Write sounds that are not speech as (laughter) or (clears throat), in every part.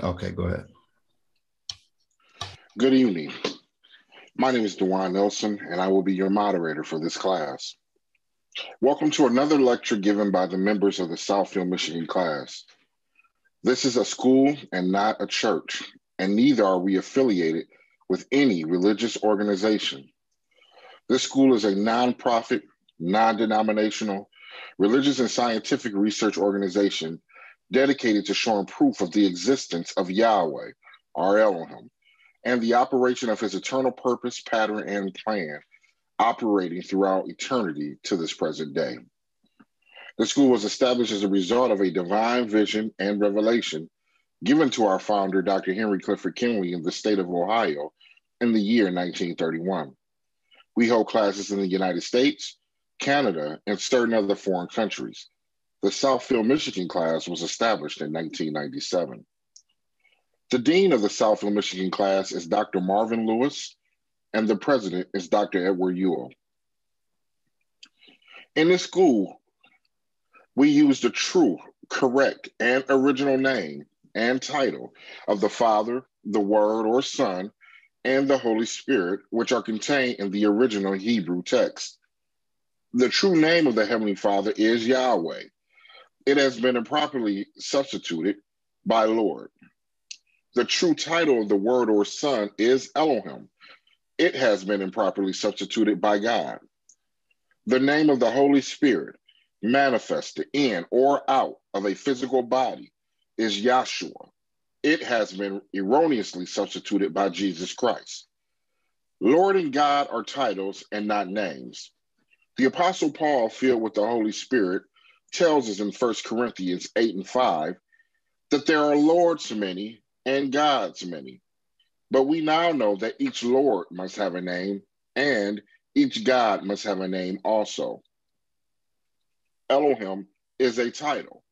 Okay, go ahead. Good evening. My name is Dewan Nelson, and I will be your moderator for this class. Welcome to another lecture given by the members of the Southfield, Michigan class. This is a school and not a church, and neither are we affiliated with any religious organization. This school is a nonprofit, non denominational, religious and scientific research organization dedicated to showing proof of the existence of Yahweh, our Elohim, and the operation of his eternal purpose, pattern, and plan operating throughout eternity to this present day. The school was established as a result of a divine vision and revelation given to our founder, Dr. Henry Clifford Kinley, in the state of Ohio in the year 1931. We hold classes in the United States, Canada, and certain other foreign countries. The Southfield, Michigan class was established in 1997. The dean of the Southfield, Michigan class is Dr. Marvin Lewis, and the president is Dr. Edward Ewell. In this school, we use the true, correct, and original name and title of the Father, the Word or Son, and the Holy Spirit, which are contained in the original Hebrew text. The true name of the Heavenly Father is Yahweh. It has been improperly substituted by Lord. The true title of the Word or Son is Elohim. It has been improperly substituted by God. The name of the Holy Spirit, manifested in or out of a physical body, is Yahshua. It has been erroneously substituted by Jesus Christ. Lord and God are titles and not names. The Apostle Paul, filled with the Holy Spirit, tells us in 1 Corinthians 8 and 5 that there are lords many and gods many. But we now know that each Lord must have a name and each God must have a name also. Elohim is a title,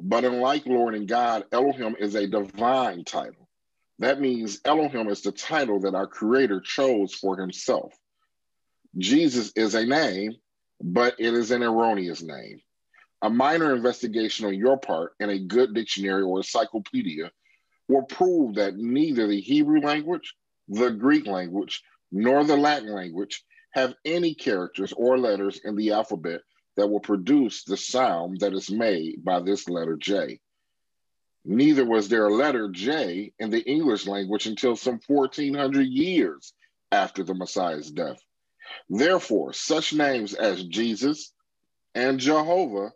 but unlike Lord and God, Elohim is a divine title. That means Elohim is the title that our Creator chose for Himself. Jesus is a name, but it is an erroneous name. A minor investigation on your part in a good dictionary or encyclopedia will prove that neither the Hebrew language, the Greek language, nor the Latin language have any characters or letters in the alphabet that will produce the sound that is made by this letter J. Neither was there a letter J in the English language until some 1400 years after the Messiah's death. Therefore, such names as Jesus and Jehovah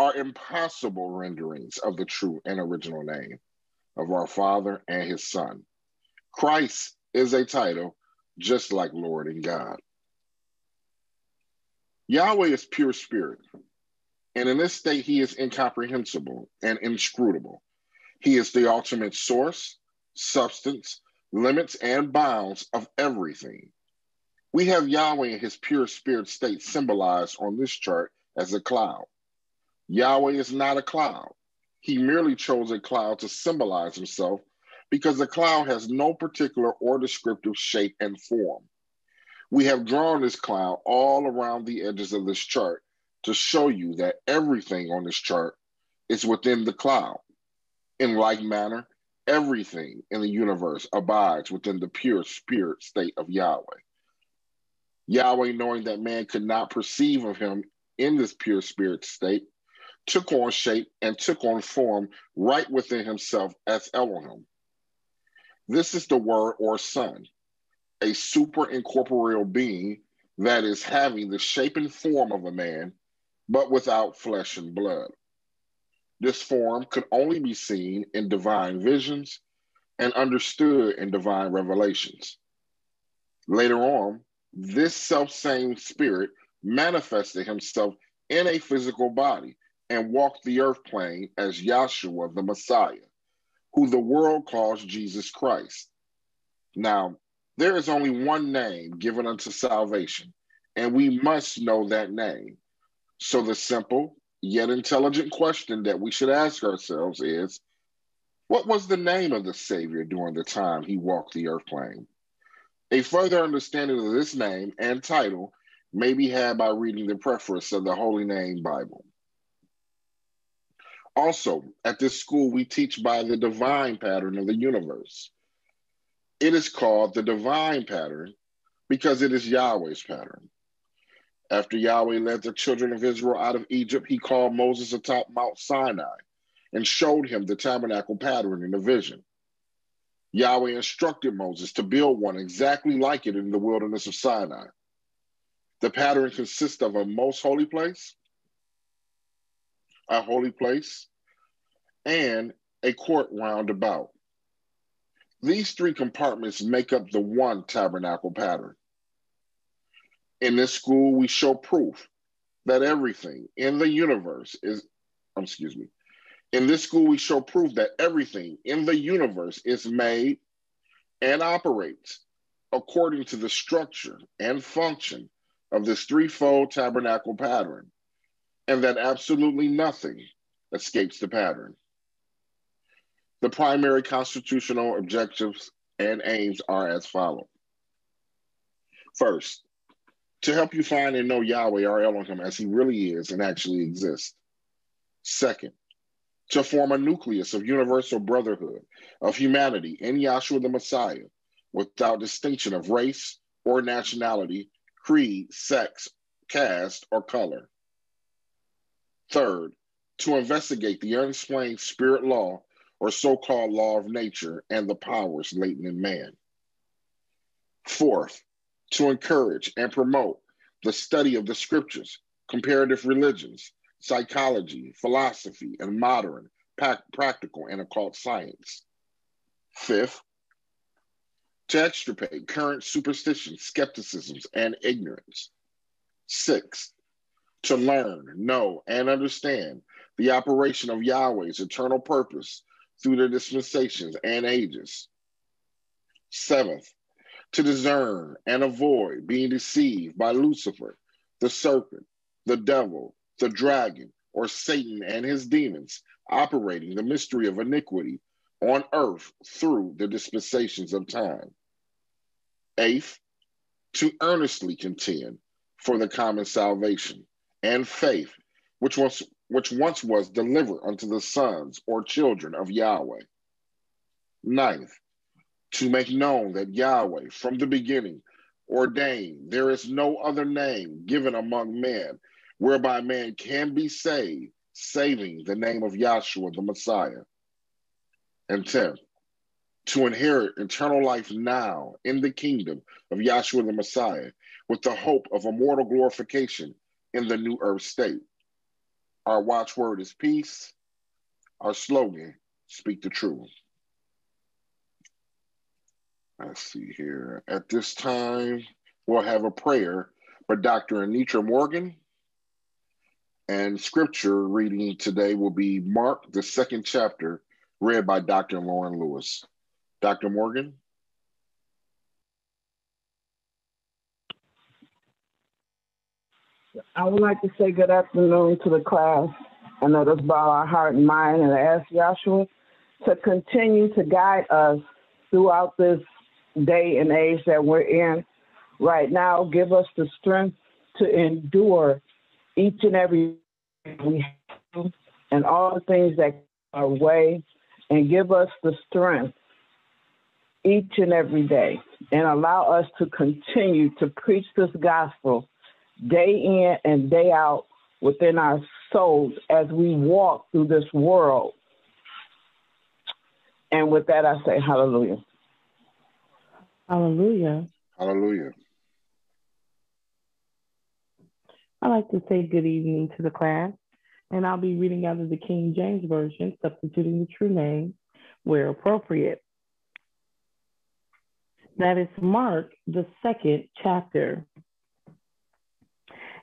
are impossible renderings of the true and original name of our Father and His Son. Christ is a title just like Lord and God. Yahweh is pure spirit, and in this state, He is incomprehensible and inscrutable. He is the ultimate source, substance, limits, and bounds of everything. We have Yahweh in His pure spirit state symbolized on this chart as a cloud. Yahweh is not a cloud. He merely chose a cloud to symbolize himself because the cloud has no particular or descriptive shape and form. We have drawn this cloud all around the edges of this chart to show you that everything on this chart is within the cloud. In like manner, everything in the universe abides within the pure spirit state of Yahweh. Yahweh, knowing that man could not perceive of him in this pure spirit state, took on shape and took on form right within himself as Elohim. This is the word or son, a super incorporeal being that is having the shape and form of a man, but without flesh and blood. This form could only be seen in divine visions and understood in divine revelations. Later on, this self same spirit manifested himself in a physical body and walked the earth plane as Yahshua the Messiah, who the world calls Jesus Christ. Now, there is only one name given unto salvation, and we must know that name. So, the simple yet intelligent question that we should ask ourselves is what was the name of the Savior during the time he walked the earth plane? A further understanding of this name and title may be had by reading the preface of the Holy Name Bible. Also, at this school, we teach by the divine pattern of the universe. It is called the divine pattern because it is Yahweh's pattern. After Yahweh led the children of Israel out of Egypt, he called Moses atop Mount Sinai and showed him the tabernacle pattern in a vision. Yahweh instructed Moses to build one exactly like it in the wilderness of Sinai. The pattern consists of a most holy place, a holy place, and a court roundabout. These three compartments make up the one tabernacle pattern. In this school, we show proof that everything in the universe is, um, excuse me, in this school, we show proof that everything in the universe is made and operates according to the structure and function of this threefold tabernacle pattern, and that absolutely nothing escapes the pattern. The primary constitutional objectives and aims are as follows. First, to help you find and know Yahweh or Elohim as he really is and actually exists. Second, to form a nucleus of universal brotherhood of humanity in Yahshua the Messiah without distinction of race or nationality, creed, sex, caste, or color. Third, to investigate the unexplained spirit law or so called law of nature and the powers latent in man. Fourth, to encourage and promote the study of the scriptures, comparative religions, psychology, philosophy, and modern, practical, and occult science. Fifth, to extirpate current superstitions, skepticisms, and ignorance. Sixth, to learn, know, and understand the operation of Yahweh's eternal purpose through the dispensations and ages. Seventh, to discern and avoid being deceived by Lucifer, the serpent, the devil, the dragon, or Satan and his demons operating the mystery of iniquity on earth through the dispensations of time. Eighth, to earnestly contend for the common salvation and faith, which was which once was delivered unto the sons or children of Yahweh. Ninth, to make known that Yahweh from the beginning ordained there is no other name given among men whereby man can be saved, saving the name of Yahshua the Messiah. And 10, to inherit eternal life now in the kingdom of Yahshua the Messiah with the hope of immortal glorification in the new earth state. Our watchword is peace. Our slogan, speak the truth. Let's see here. At this time, we'll have a prayer for Dr. Anitra Morgan. And scripture reading today will be Mark, the second chapter, read by Dr. Lauren Lewis. Dr. Morgan? I would like to say good afternoon to the class. And let us bow our heart and mind and ask Yahshua to continue to guide us throughout this day and age that we're in right now. Give us the strength to endure each and every we have and all the things that are way. And give us the strength each and every day. And allow us to continue to preach this gospel day in and day out within our souls as we walk through this world. And with that, I say hallelujah. Hallelujah. Hallelujah. I'd like to say good evening to the class, and I'll be reading out of the King James Version, substituting the true name where appropriate. That is Mark, the second chapter.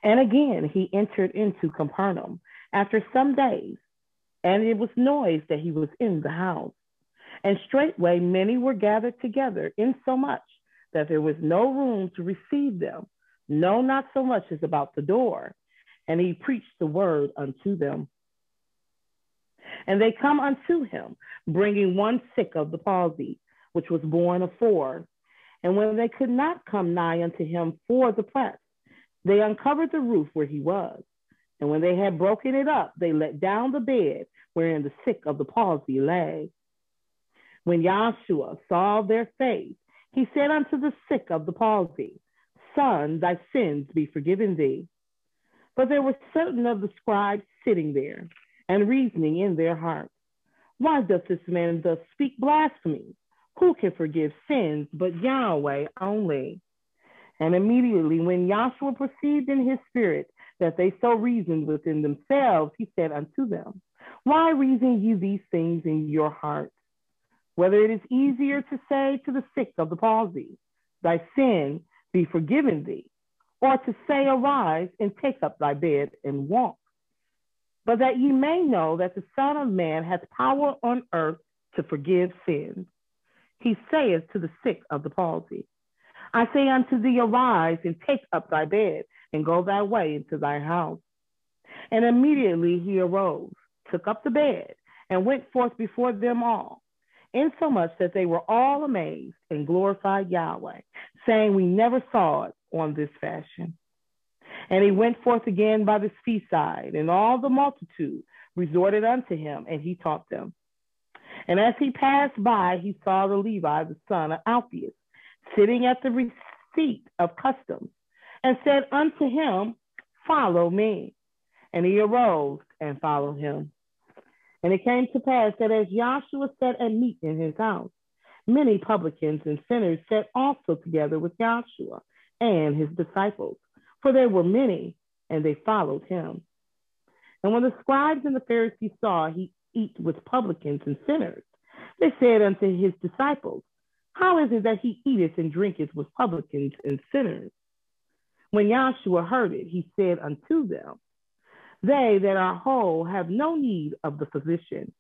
And again, he entered into Capernaum after some days, and it was noise that he was in the house. And straightway many were gathered together, insomuch that there was no room to receive them, no, not so much as about the door. And he preached the word unto them. And they come unto him, bringing one sick of the palsy, which was borne of four. And when they could not come nigh unto him for the press, they uncovered the roof where he was. And when they had broken it up, they let down the bed wherein the sick of the palsy lay. When Yahshua saw their faith, he said unto the sick of the palsy, Son, thy sins be forgiven thee. But there were certain of the scribes sitting there and reasoning in their hearts, Why doth this man thus speak blasphemy? Who can forgive sins but Yahweh only? And immediately when Yahshua perceived in his spirit that they so reasoned within themselves, he said unto them, Why reason ye these things in your hearts? Whether it is easier to say to the sick of the palsy, Thy sin be forgiven thee, or to say, Arise and take up thy bed and walk. But that ye may know that the Son of Man hath power on earth to forgive sins. He saith to the sick of the palsy, I say unto thee, arise and take up thy bed and go thy way into thy house. And immediately he arose, took up the bed, and went forth before them all, insomuch that they were all amazed and glorified Yahweh, saying, We never saw it on this fashion. And he went forth again by the seaside, and all the multitude resorted unto him, and he taught them. And as he passed by, he saw the Levi, the son of Alphaeus, sitting at the receipt of customs, and said unto him, Follow me. And he arose and followed him. And it came to pass that as Yahshua sat at meat in his house, many publicans and sinners sat also together with Yahshua and his disciples, for there were many, and they followed him. And when the scribes and the Pharisees saw he eat with publicans and sinners, they said unto his disciples, how is it that he eateth and drinketh with publicans and sinners? When Yahshua heard it, he said unto them, They that are whole have no need of the physician,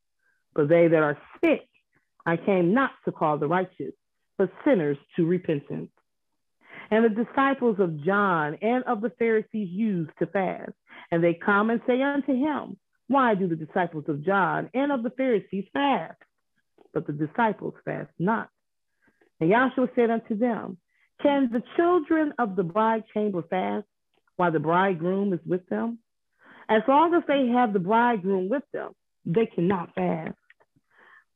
but they that are sick, I came not to call the righteous, but sinners to repentance. And the disciples of John and of the Pharisees used to fast. And they come and say unto him, Why do the disciples of John and of the Pharisees fast? But the disciples fast not. And Yahshua said unto them, Can the children of the bride chamber fast while the bridegroom is with them? As long as they have the bridegroom with them, they cannot fast.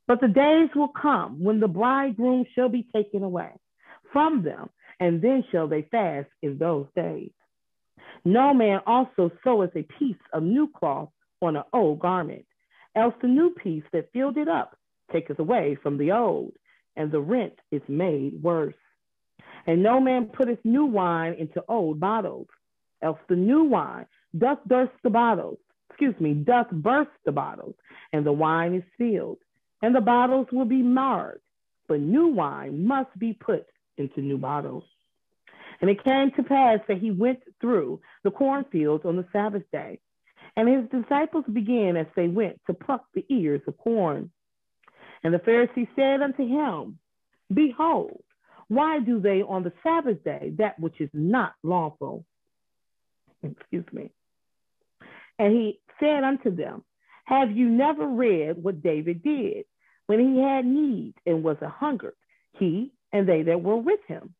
But the days will come when the bridegroom shall be taken away from them, and then shall they fast in those days. No man also seweth a piece of new cloth on an old garment, else the new piece that filled it up taketh away from the old, and the rent is made worse. And no man putteth new wine into old bottles, else the new wine doth burst the bottles, excuse me, doth burst the bottles, and the wine is spilled, and the bottles will be marred. But new wine must be put into new bottles. And it came to pass that he went through the cornfields on the Sabbath day, and his disciples began as they went to pluck the ears of corn. And the Pharisee said unto him, Behold, why do they on the Sabbath day that which is not lawful? Excuse me. And he said unto them, Have you never read what David did when he had need and was a hungered, he and they that were with him?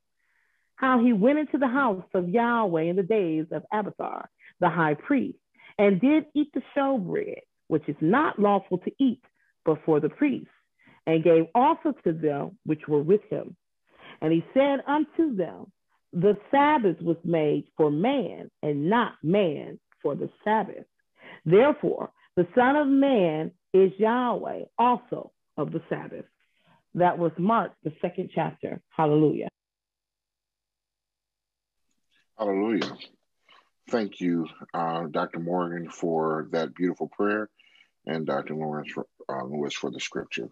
How he went into the house of Yahweh in the days of Abiathar, the high priest, and did eat the showbread, which is not lawful to eat, but for the priests and gave also to them which were with him. And he said unto them, The Sabbath was made for man, and not man for the Sabbath. Therefore, the Son of Man is Yahweh, also of the Sabbath. That was Mark, the second chapter. Hallelujah. Hallelujah. Thank you, uh, Dr. Morgan, for that beautiful prayer, and Dr. Lawrence uh, Lewis for the scripture.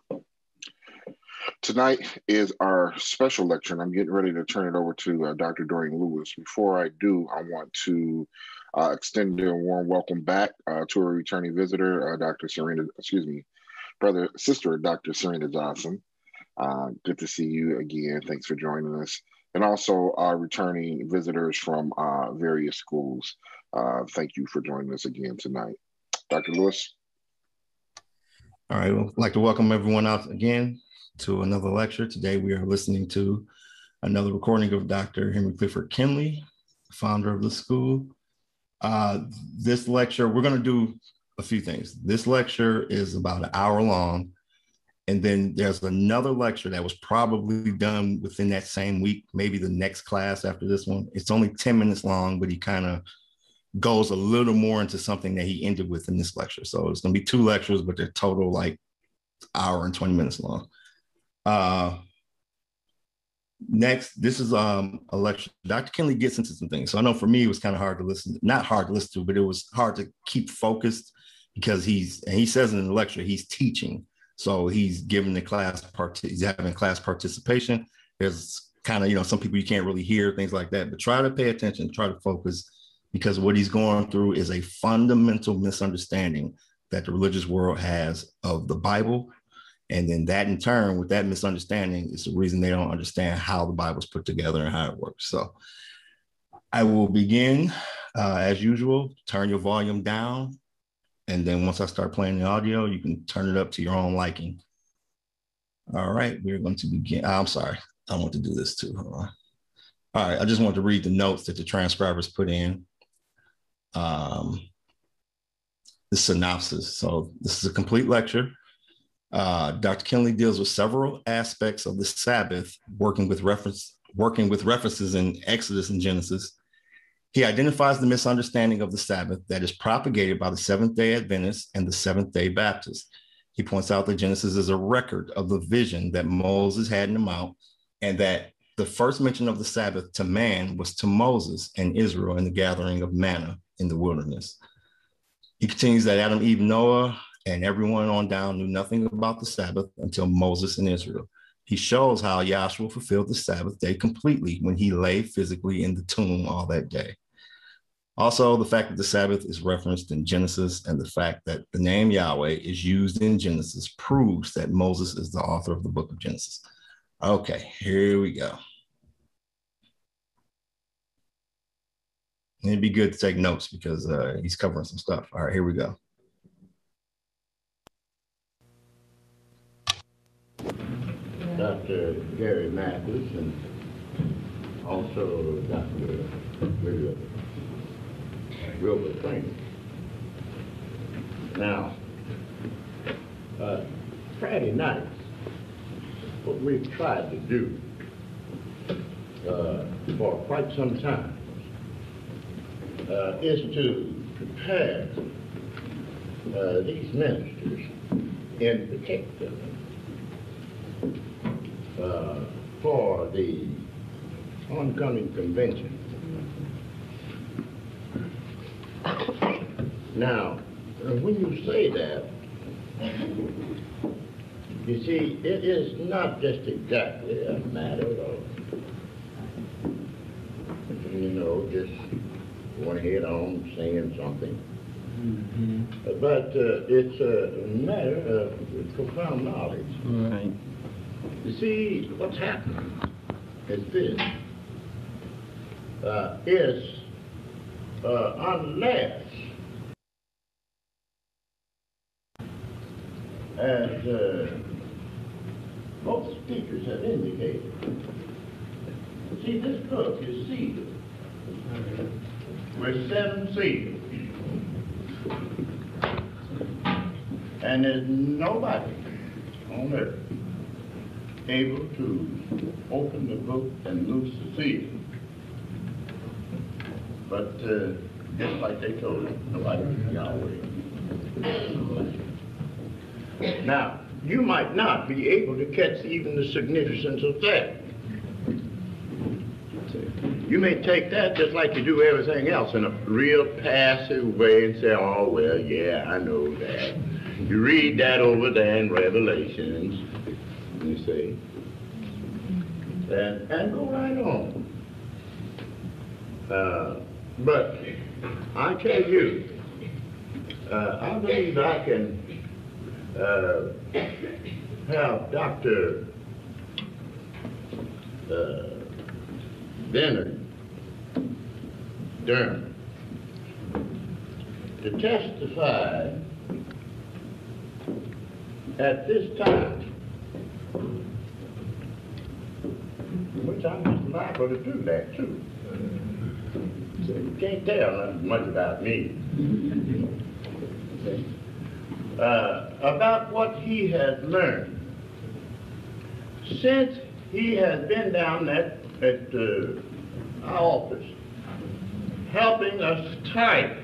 Tonight is our special lecture, and I'm getting ready to turn it over to uh, Dr. Dorian Lewis. Before I do, I want to uh, extend a warm welcome back uh, to a returning visitor, uh, Dr. Serena, excuse me, brother, sister, Dr. Serena Johnson. Uh, good to see you again. Thanks for joining us. And also our returning visitors from uh, various schools. thank you for joining us again tonight. Dr. Lewis. All right, well, I'd like to welcome everyone out again to another lecture. Today we are listening to another recording of Dr. Henry Clifford Kinley, founder of the school. Uh, this lecture, we're going to do a few things. This lecture is about an hour long. And then there's another lecture that was probably done within that same week, maybe the next class after this one. It's only 10 minutes long, but he kind of goes a little more into something that he ended with in this lecture. So it's going to be two lectures, but they're total like hour and 20 minutes long. Uh, next, this is um, a lecture. Dr. Kinley gets into some things. So I know for me, it was kind of hard to listen, not hard to listen to, but it was hard to keep focused because he's, and he says in the lecture, he's teaching. So he's giving the class part, he's having class participation. There's kind of, you know, some people you can't really hear, things like that, but try to pay attention, try to focus because what he's going through is a fundamental misunderstanding that the religious world has of the Bible. And then that in turn, with that misunderstanding, is the reason they don't understand how the Bible's put together and how it works. So I will begin uh, as usual, turn your volume down. And then once I start playing the audio, you can turn it up to your own liking. All right, we're going to begin. I'm sorry, I want to do this too. All right, I just want to read the notes that the transcribers put in um, the synopsis. So this is a complete lecture. Uh, Dr. Kinley deals with several aspects of the Sabbath, working with reference, working with references in Exodus and Genesis. He identifies the misunderstanding of the Sabbath that is propagated by the Seventh day Adventists and the Seventh day Baptists. He points out that Genesis is a record of the vision that Moses had in the mount, and that the first mention of the Sabbath to man was to Moses and Israel in the gathering of manna in the wilderness. He continues that Adam, Eve, Noah, and everyone on down knew nothing about the Sabbath until Moses and Israel. He shows how Yahshua fulfilled the Sabbath day completely when he lay physically in the tomb all that day. Also, the fact that the Sabbath is referenced in Genesis and the fact that the name Yahweh is used in Genesis proves that Moses is the author of the book of Genesis. Okay, here we go. it'd be good to take notes because uh, he's covering some stuff. All right, here we go. Dr. Gary Mathis and also Dr. William Wilbur Frank. Now, uh, Friday nights, what we've tried to do uh, for quite some time uh, is to prepare uh, these ministers in particular uh, for the oncoming convention. Now, uh, when you say that, you see, it is not just exactly a matter of, you know, just going ahead on saying something. Mm-hmm. But uh, it's a matter of profound knowledge. Right. You see, what's happening is this. Uh, is uh, unless, as uh, both speakers have indicated, see, this book is sealed with seven seals. And there's nobody on earth able to open the book and loose the seal. But uh, just like they told him, nobody Yahweh. Now, you might not be able to catch even the significance of that. You may take that just like you do everything else in a real passive way and say, oh, well, yeah, I know that. You read that over there in Revelations, you see, and, and go right on. Uh, but I tell you, uh, I believe I can uh, have Dr. Uh, Bennett Durham to testify at this time, which I'm just liable to do that too. So you can't tell much about me. Uh, about what he has learned. Since he has been down at, at uh, our office, helping us type.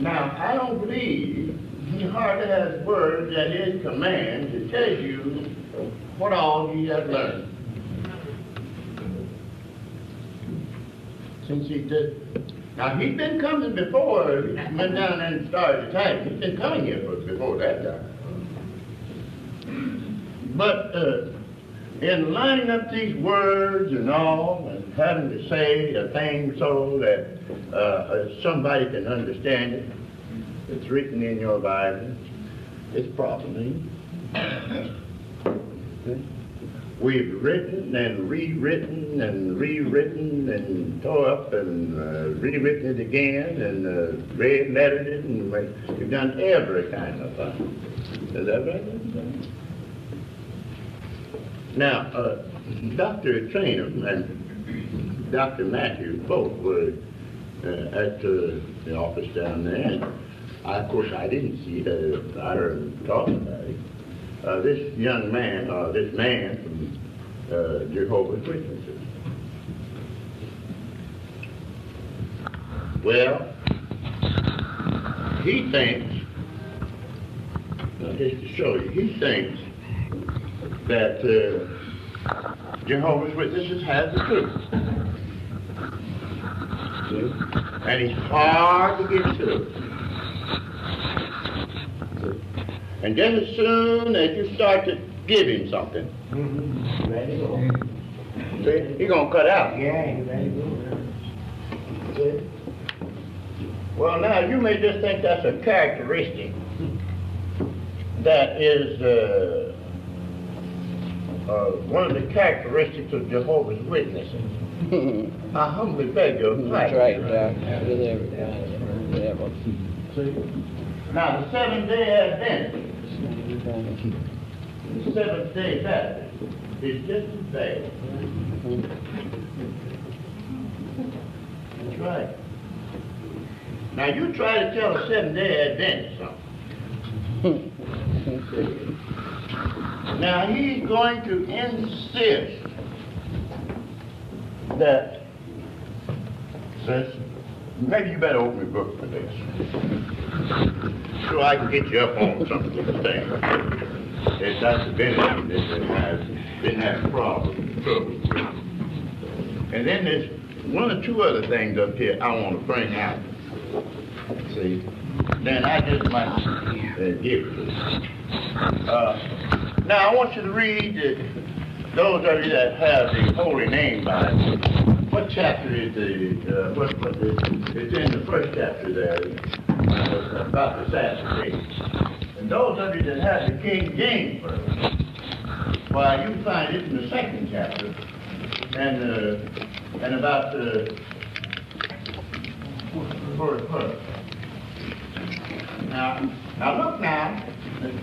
Now, I don't believe he hardly has words at his command to tell you what all he has learned. Since he did. Now, he's been coming before, he went down and started to type. He's been coming here before that time. But uh, in lining up these words and all, and having to say a thing so that uh, somebody can understand it, it's written in your Bible. It's properly. We've written and rewritten and rewritten and tore up and uh, rewritten it again and uh, red lettered it and we've done every kind of thing. Is that right? Now, uh, Dr. Trainum and Dr. Matthews both were uh, at the office down there. Of course, I didn't see it. I heard them talking about it. Uh, this young man, uh, this man from uh, Jehovah's Witnesses. Well, he thinks, now just to show you, he thinks that uh, Jehovah's Witnesses has the truth. And it's hard to get to. And just as soon as you start to give him something, see, he's going to cut out. See? Well, now, you may just think that's a characteristic that is uh, uh, one of the characteristics of Jehovah's Witnesses. (laughs) I humbly beg your pardon. That's right, Doc. With everybody. Now, the seventh day Adventist, the seventh day Baptist, is just as bad. That's right. Now, you try to tell a seventh day Adventist something. Now, he's going to insist that, says, maybe you better open your book for this. So I can get you up on some of these. It's Dr. Bennett that has been having problems. And then there's one or two other things up here I want to bring out. See? Then I just might uh, give it. Uh, now, I want you to read, uh, those of you that have the Holy Name Bible, what chapter is the, uh, what, what is, it's in the first chapter there, uh, about the Sabbath. And those of you that have the King James Version, why, you find it in the second chapter, and, uh, and about the first verse. Now, now look now.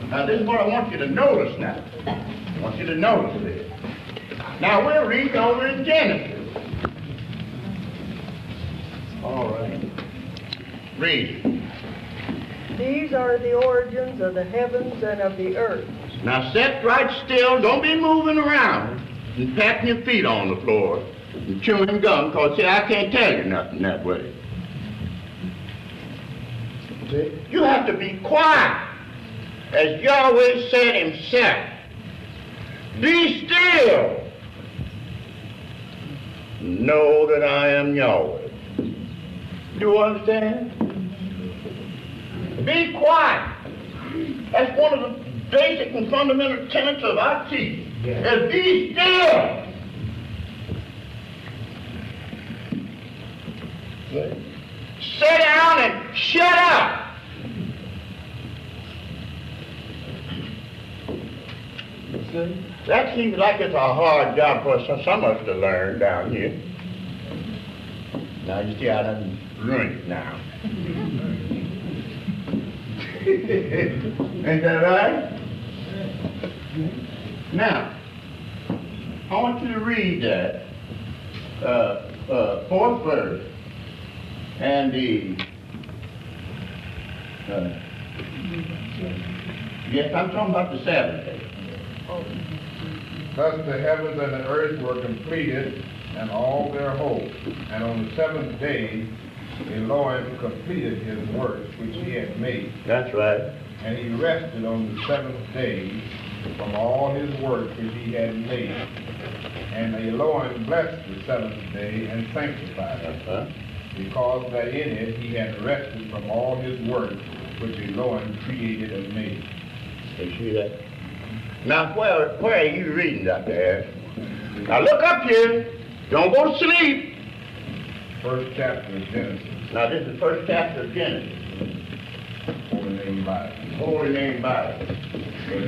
Now this is what I want you to notice now. I want you to notice this. Now we're reading over in Genesis. All right. Read. These are the origins of the heavens and of the earth. Now sit right still. Don't be moving around and patting your feet on the floor and chewing gum, because see, I can't tell you nothing that way. See? You have to be quiet. As Yahweh said himself, be still. Know that I am Yahweh. Do you understand? Be quiet. That's one of the basic and fundamental tenets of our teaching. Is be still. Sit down and shut up. That seems like it's a hard job for some of us to learn down here. Now you see I done ruined it now. (laughs) Ain't that right? Now, I want you to read that, uh, uh, fourth verse, and the, uh, yes, I'm talking about the seventh day. Thus the heavens and the earth were completed, and all their hope. And on the seventh day, Elohim completed his work which he had made. That's right. And he rested on the seventh day from all his work which he had made. And Elohim blessed the seventh day and sanctified it, Uh-huh. because that in it he had rested from all his work which Elohim created and made. You see that? Now, where, where are you reading that there? Now look up here. Don't go to sleep. First chapter of Genesis, Now this is the first chapter of Genesis. Holy Name Bible. Holy Name Bible.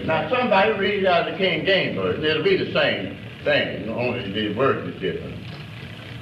Now somebody read it out of the King James Version. It'll be the same thing, only the word is different.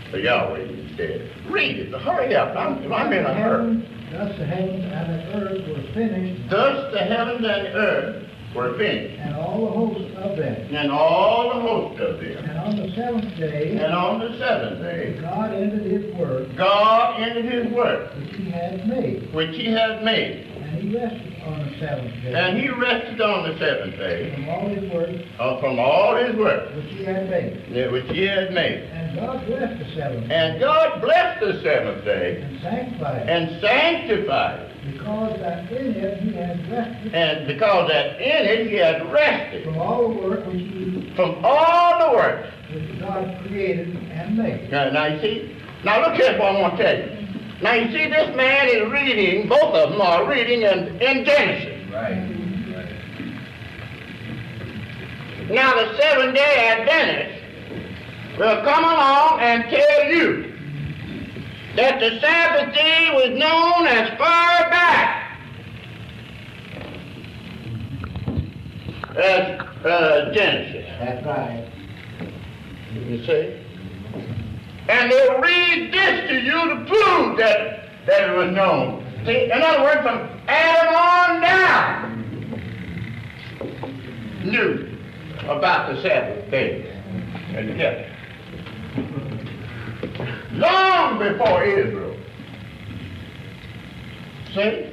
For Yahweh is dead. Read it. Hurry up. I'm, I'm in a hurry. Thus the heavens and the earth were finished, Thus the heavens and the earth were finished, and all the hosts of them. and all the host of them. And on the seventh day, And on the seventh day, God ended his work God ended his work which he had made, which he had made, and he rested on the seventh day and he rested on the seventh day from all his work uh, from all his work which he had made. yeah, which he had made. And God blessed the seventh day And God blessed the seventh day and sanctified it, and sanctified it, because that in it he had rested and because that in it he had rested from all the work which he from all the work. which God created and made. Now, now you see, now look here what I want to tell you. Now you see this man is reading, both of them are reading in, in Genesis. Right. Now the seven day Adventist will come along and tell you that the Sabbath day was known as far back as uh, Genesis. That's right. You see? And they'll read this to you to prove that, that it was known. See, in other words, from Adam on down, knew about the Sabbath day and it. Long before Israel. See?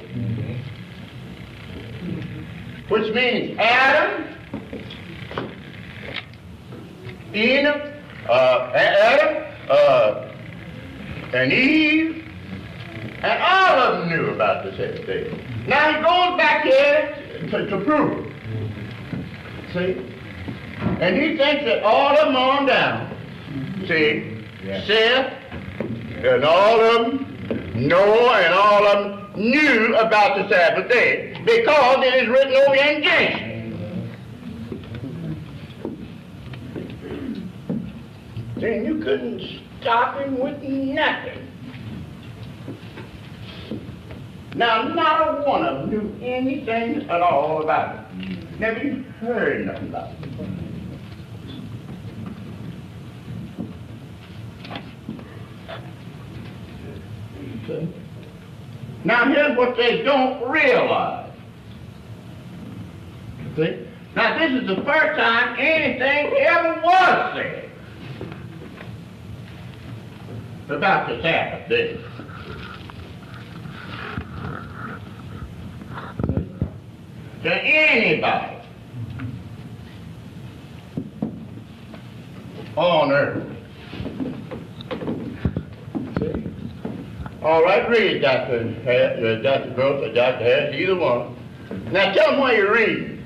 Which means Adam, Enoch, uh, Adam, uh, and Eve, and all of them knew about the Sabbath day. Now he goes back here to, to prove it. See? And he thinks that all of them on down, see, Seth, and all of them, Noah, and all of them knew about the Sabbath day because it is written over in Genesis. Then you couldn't stop him with nothing. Now, not a one of them knew anything at all about it. Never even heard nothing about it. Now, here's what they don't realize. See? Now, this is the first time anything ever was said about the Sabbath day. To anybody on earth. See? All right, read, Dr. Uh, Dr. Gross or Dr. Harris, either one. Now tell them where you're reading.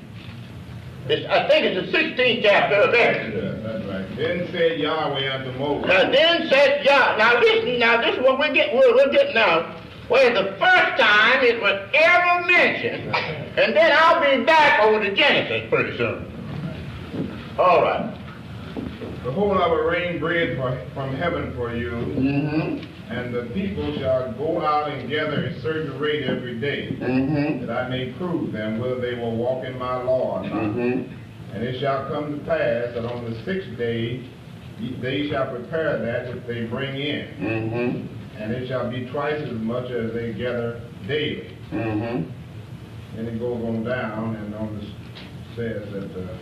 It's, I think it's the 16th chapter of Exodus. Yeah, that's right. Then said Yahweh unto Moses. Now then said Yah. Now listen. Now this is what we're getting. We're, we're getting now. Where the first time it was ever mentioned, and then I'll be back over to Genesis pretty soon. All right. Behold, I will rain bread for, from heaven for you, Mm-hmm. And the people shall go out and gather a certain rate every day, Mm-hmm. that I may prove them whether they will walk in my law or not. Mm-hmm. And it shall come to pass that on the sixth day they shall prepare that which they bring in, Mm-hmm. and it shall be twice as much as they gather daily. Mm-hmm. And it goes on down and on this says that uh,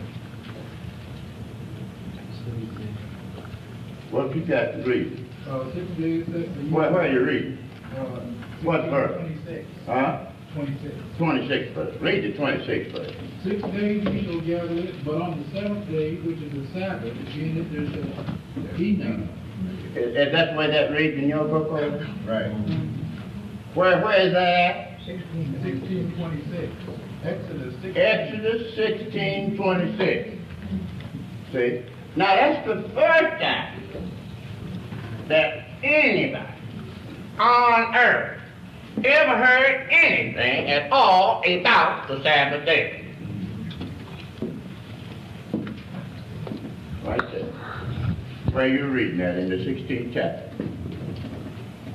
What you got to read? Uh, six days, the. Where, where you read? Uh, What verse? Twenty-six, Huh? twenty-six. Twenty-six verse. Read the twenty-six verse. Six days ye shall gather it, but on the seventh day, which is the Sabbath, in it there shall be none. Is, is that the way that reads in your book, over? Right. Where, where is that at? Sixteen, sixteen, twenty-six. Exodus sixteen. Exodus sixteen twenty-six. See? Now, that's the first time that anybody on earth ever heard anything at all about the Sabbath day. Right there. Where you reading that in the 16th chapter.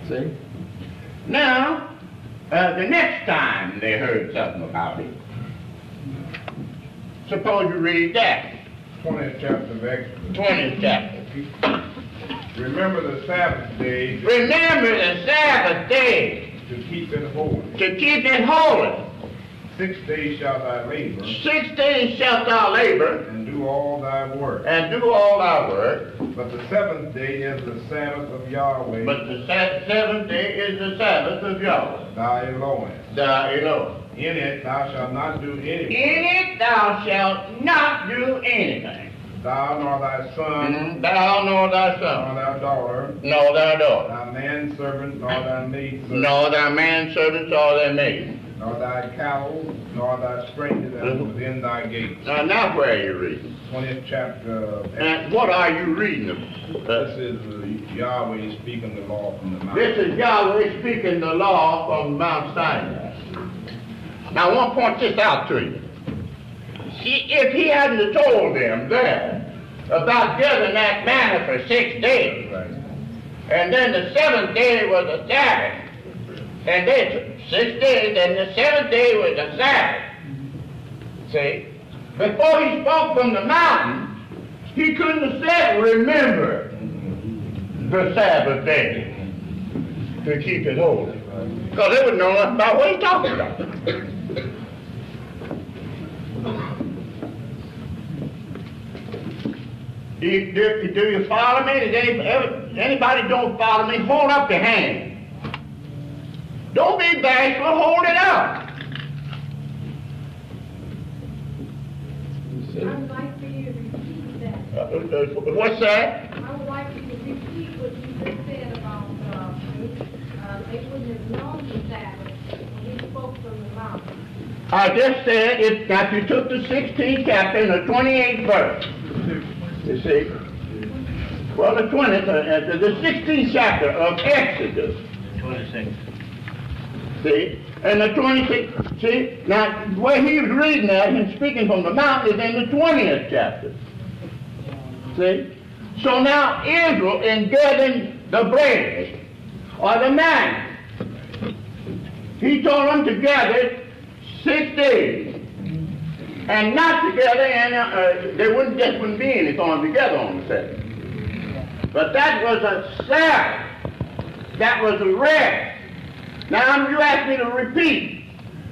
See? Now, uh, the next time they heard something about it, suppose you read that, Twentieth chapter of Exodus. 20th chapter. Remember the Sabbath day Remember the Sabbath day to keep it holy. to keep it holy. Six days shalt thou labor Six days shalt thou labor and do all thy work. and do all thy work, But the seventh day is the Sabbath of Yahweh, but the seventh day is the Sabbath of Yahweh, thy Elohim. thy Elohim. In it thou shalt not do anything. In it thou shalt not do anything, thou nor thy son, Mhm. thou nor thy son. nor thy daughter, nor thy daughter, thy manservant, nor thy maidservant, nor thy manservants nor thy maid. nor thy cattle, nor thy stranger that is within thy gates. Now, now where are you reading? Twentieth chapter of And what are you reading? Uh, This is uh, Yahweh speaking the law from the mountain. This is Yahweh speaking the law from Mount Sinai. Now, I want to point this out to you. See, if he hadn't told them there about gathering that manna for six days, Right. and then the seventh day was a Sabbath, and then six days, and the seventh day was a Sabbath. See, before he spoke from the mountain, he couldn't have said, "Remember the Sabbath day to keep it holy," because they wouldn't know about what he's talking about. Do you, do, do you follow me? Does any, ever, anybody don't follow me? Hold up your hand. Don't be bashful. Hold it up. I would like for you to repeat that. Uh, uh, what's that? I would like you to repeat what you just said about, uh, uh, they wouldn't have known the Sabbath when he spoke from the mountain. I just said if that you took the 16th chapter and the 28th verse. You see? Well, the 20th, uh, uh, the 16th chapter of Exodus. 26. See? And the 26th, see? Now, where he was reading that and speaking from the mountain is in the 20th chapter. See? So now Israel in gathering the bread or the man, he told them to gather six days and not together, and uh, there wouldn't just wouldn't be any thorn together on the seventh. But that was a Sabbath. That was a rest. Now you asked me to repeat.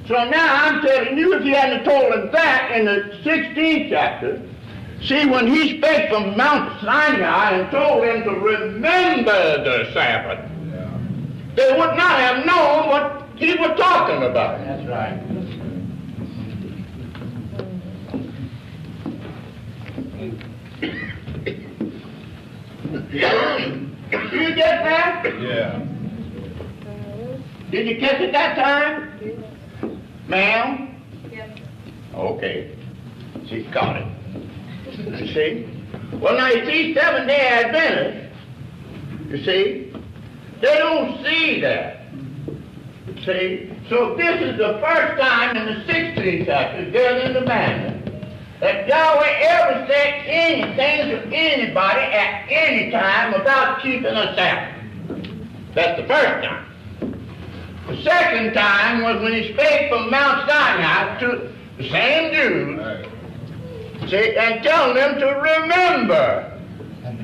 So now I'm telling you, if he hadn't told them that in the 16th chapter, see when he spake from Mount Sinai and told them to remember the Sabbath, they would not have known what he was talking about. That's right. Did you get that? Yeah. Did you catch it that time? Ma'am? Yes, Okay. She caught it. You see? Well, now you see, seven day Adventists, you see, they don't see that. See? So this is the first time in the 16th chapter, there in the manna, that Yahweh ever said anything to anybody at any time about keeping a Sabbath. That's the first time. The second time was when he spake from Mount Sinai to the same Jews, Right. see, and telling them to remember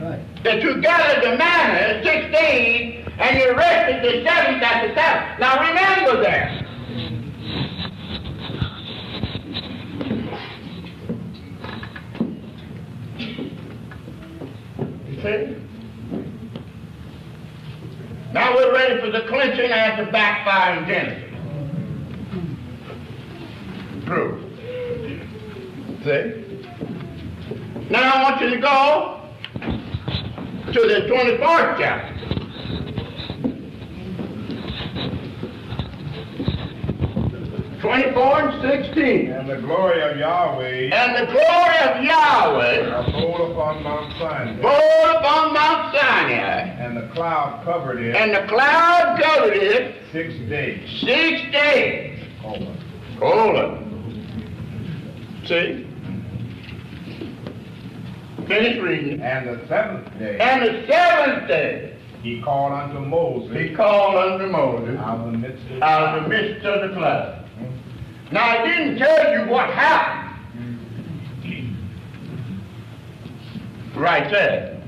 right. that you gathered the manna six days and you rested the seventh at the Sabbath. Now remember that. See? Now we're ready for the clinching after backfiring Genesis. True. See? Now I want you to go to the 24th chapter. 24 and 16. And the glory of Yahweh And the glory of Yahweh abode upon Mount Sinai, bore upon Mount Sinai, and the cloud covered it and the cloud covered it six days. six days. Colon. Colon. See? Finish reading. And the seventh day And the seventh day he called unto Moses he called unto Moses out of the midst of out of the midst of the cloud. Now I didn't tell you what happened. Right there.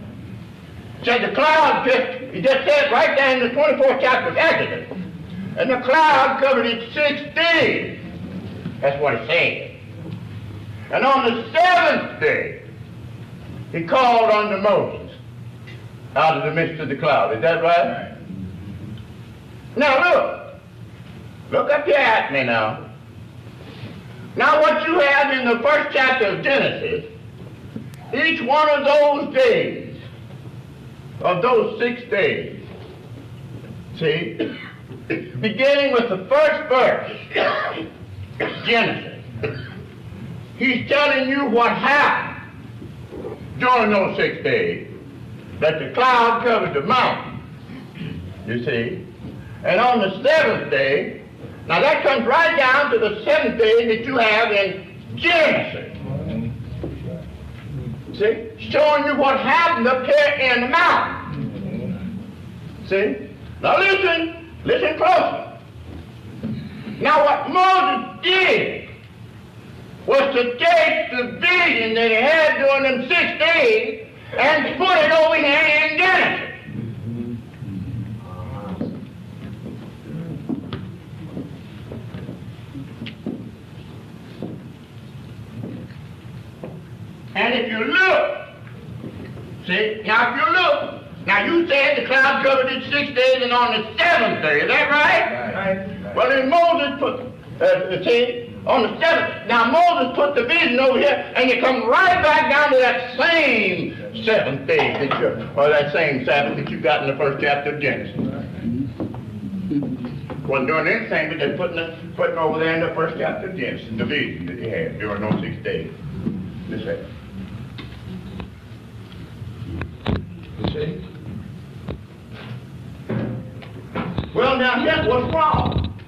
Said the cloud just, he just said right there in the 24th chapter of Exodus. And the cloud covered it six days. That's what it said. And on the seventh day, he called unto Moses out of the midst of the cloud. Is that right? Now look. Look up here at me now. Now what you have in the first chapter of Genesis, each one of those days, of those six days, see, (coughs) beginning with the first verse, Genesis, he's telling you what happened during those six days, that the cloud covered the mountain, you see, and on the seventh day, now that comes right down to the seventh day that you have in Genesis. See? Showing you what happened up here in the mountain. See? Now listen, listen closely. Now what Moses did was to take the vision that he had during them six days and put it over here in Genesis. And if you look, see, now if you look, now you said the cloud covered it six days and on the seventh day, is that right? Right. Well, then Moses put, uh, see, on the seventh, now Moses put the vision over here, and you come right back down to that same seventh day that you, or that same Sabbath that you got in the first chapter of Genesis. Wasn't doing anything but just putting, it, putting over there in the first chapter of Genesis, the vision that you had during those six days. This. You see? Here's what's wrong.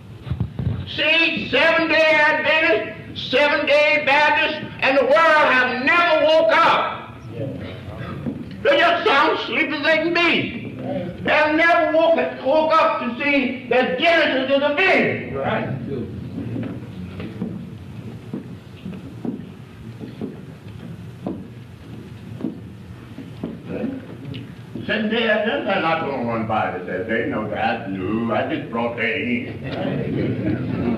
See, seven day Adventist, seven day Baptist, and the world have never woke up. They just sound asleep as they can be. They have never woke, woke up to see that Genesis is a vision. Right? Seven day Adventist, they're not going run by this every day. No, that, no, I just brought that in.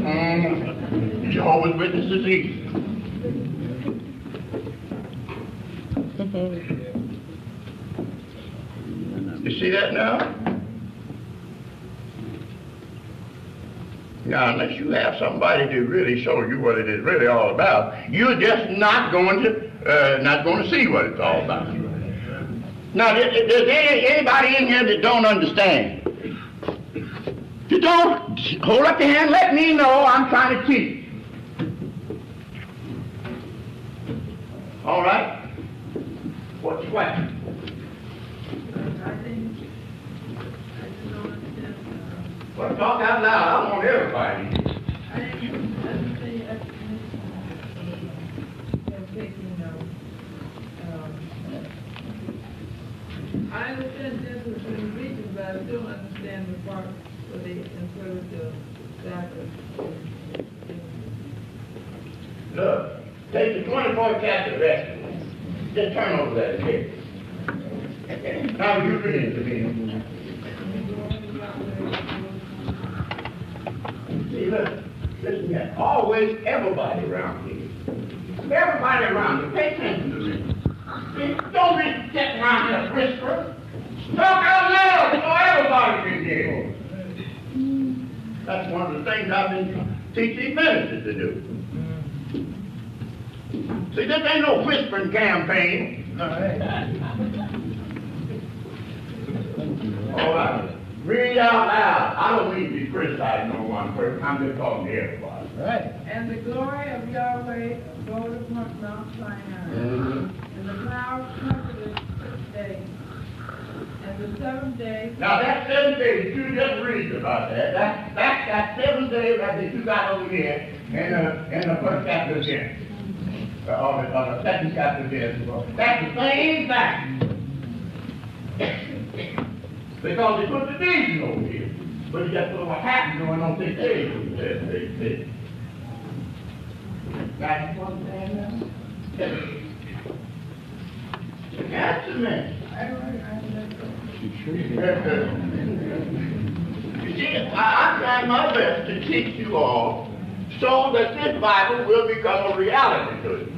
Mm, Jehovah's Witnesses easy. You see that now? Now, unless you have somebody to really show you what it is really all about, you're just not going to uh, not going to see what it's all about. Now, there- there- there's anybody in here that don't understand? If You don't hold up your hand. Let me know. I'm trying to teach. All right. What's your question? Well, talk out loud. I want everybody. I understand Genesis and region, but I still understand the part where they inserted the Sabbath. Look, take the 24th chapter of. Just turn over that page. Now you read it. See, look, listen here. Always everybody around here. Everybody around you. Pay attention to me. See, Don't be sitting around here whispering. Talk out loud so everybody can hear. That's one of the things I've been teaching ministers to do. See, this ain't no whispering campaign. All right. Read out loud. I don't mean to be criticizing no one person. I'm just talking to everybody. Right. And the glory of Yahweh abode upon Mount Sinai. Mhm. The cloud comforted the day. And the seventh day. Now that seven days, you just read about that. That, that's that seven days that you got over here in the, in the first chapter of Genesis. Uh, Or the, or the second chapter of Genesis. That's the same thing. (coughs) Because they put the division over here. But you just put what happened going on six days. They- they- they- Got you understand now? Answer me. You see, I, I'm trying my best to teach you all so that this Bible will become a reality to you.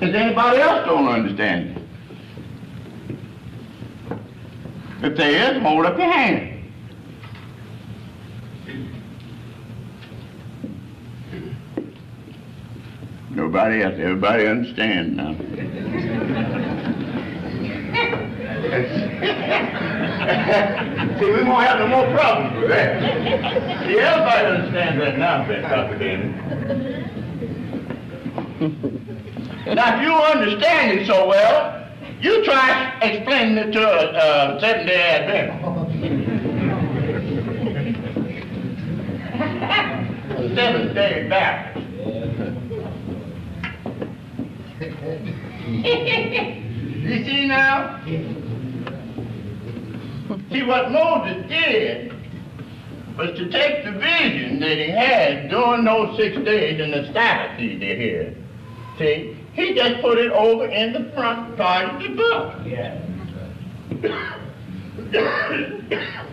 Does anybody else don't understand it? If there is, hold up your hand. Nobody else, everybody understands now. (laughs) See, we won't have no more problems with that. See, everybody understands that now, Dr. Danny. Now, if you understand it so well, you try explaining it to a uh, seven-day Adventist. Seventh-day Baptist. (laughs) you see now? See, what Moses did was to take the vision that he had during those six days and the he did here. See, he just put it over in the front part of the book. Yeah.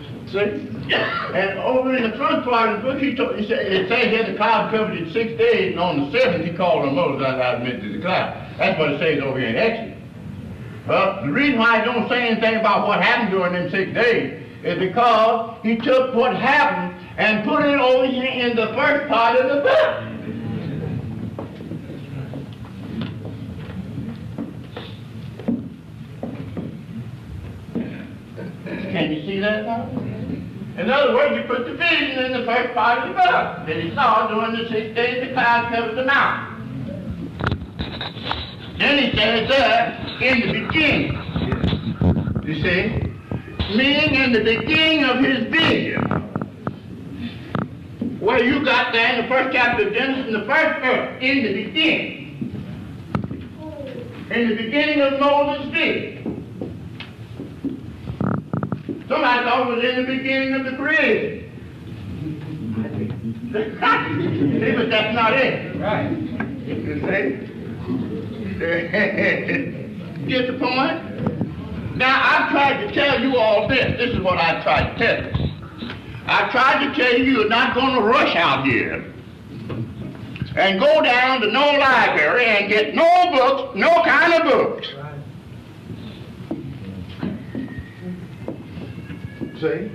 (coughs) (coughs) (coughs) See? And over in the front part of the book, he told, he said, it says here the cloud covered it six days, and on the seventh he called on Moses admit to the cloud. That's what it says over here in Exodus. Well, the reason why I don't say anything about what happened during them six days is because he took what happened and put it over here in the first part of the book. Can you see that now? In other words, you put the vision in the first part of the book. That he saw during the six days the cloud covered the mountain. Then he says there, in the beginning, you see, meaning in the beginning of his vision, where you got there in the first chapter of Genesis, in the first verse, in the beginning, in the beginning of Moses' vision. Somebody thought it was in the beginning of the creation. See, but that's not it. Right. You see? (laughs) Get the point? Now, I've tried to tell you all this. This is what I tried to tell you. I tried to tell you you're not going to rush out here and go down to no library and get no books, no kind of books. See?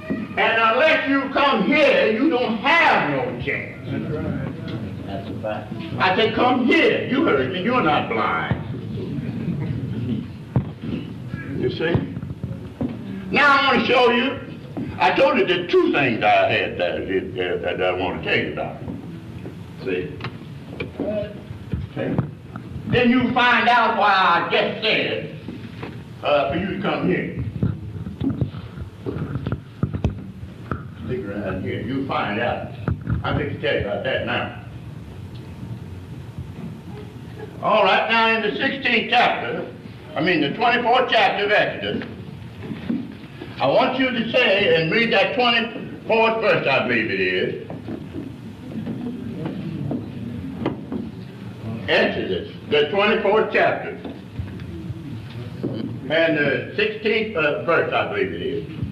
And unless you come here, you don't have no chance. That's a fact. I said, come here. You heard me. You're not blind. You see? Now I want to show you. I told you the two things I had that, that, that I want to tell you about. See? See? Then you find out why I just said uh, for you to come here. Here. You find out. I'm going to tell you about that now. All right, now in the 16th chapter, I mean the 24th chapter of Exodus, I want you to say and read that 24th verse, I believe it is. Exodus, the 24th chapter, and the 16th uh, verse, I believe it is.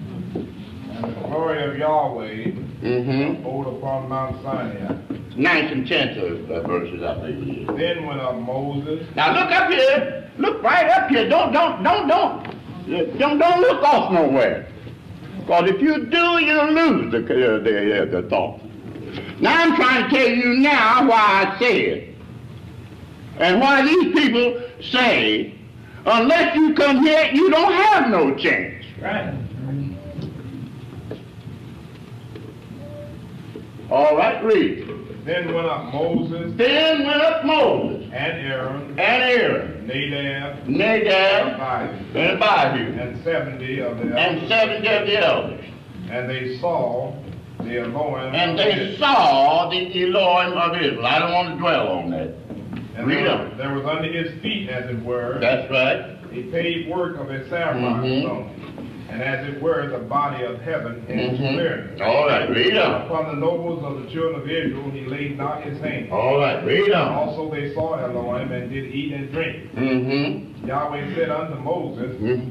Glory of Yahweh Mm-hmm. abode upon Mount Sinai. ninth and tenth of, uh, verses, I believe. Then went up Moses. Now look up here. Look right up here. Don't, don't, don't, don't. Don't, don't look off nowhere. Because if you do, you'll lose the, uh, the, uh, the thought. Now I'm trying to tell you now why I say it. And why these people say, unless you come here, you don't have no chance. Right. All right, read. Then went up Moses Then went up Moses and Aaron, and Aaron, Nadab, Nadab, Abihu, and Abihu, and seventy of the and elders. seventy of the elders. And they saw the Elohim. And they Israel. saw the Elohim of Israel. I don't want to dwell on that. And Read there, on. there was under his feet, as it were, That's right. a paved work of a sapphire Mhm. stone, and as it were, the body of heaven in Mhm. clearness. All right, read on. Upon the nobles of the children of Israel he laid not his hand. All right, read on. Also they saw Elohim and did eat and drink. Mm-hmm. Yahweh said unto Moses,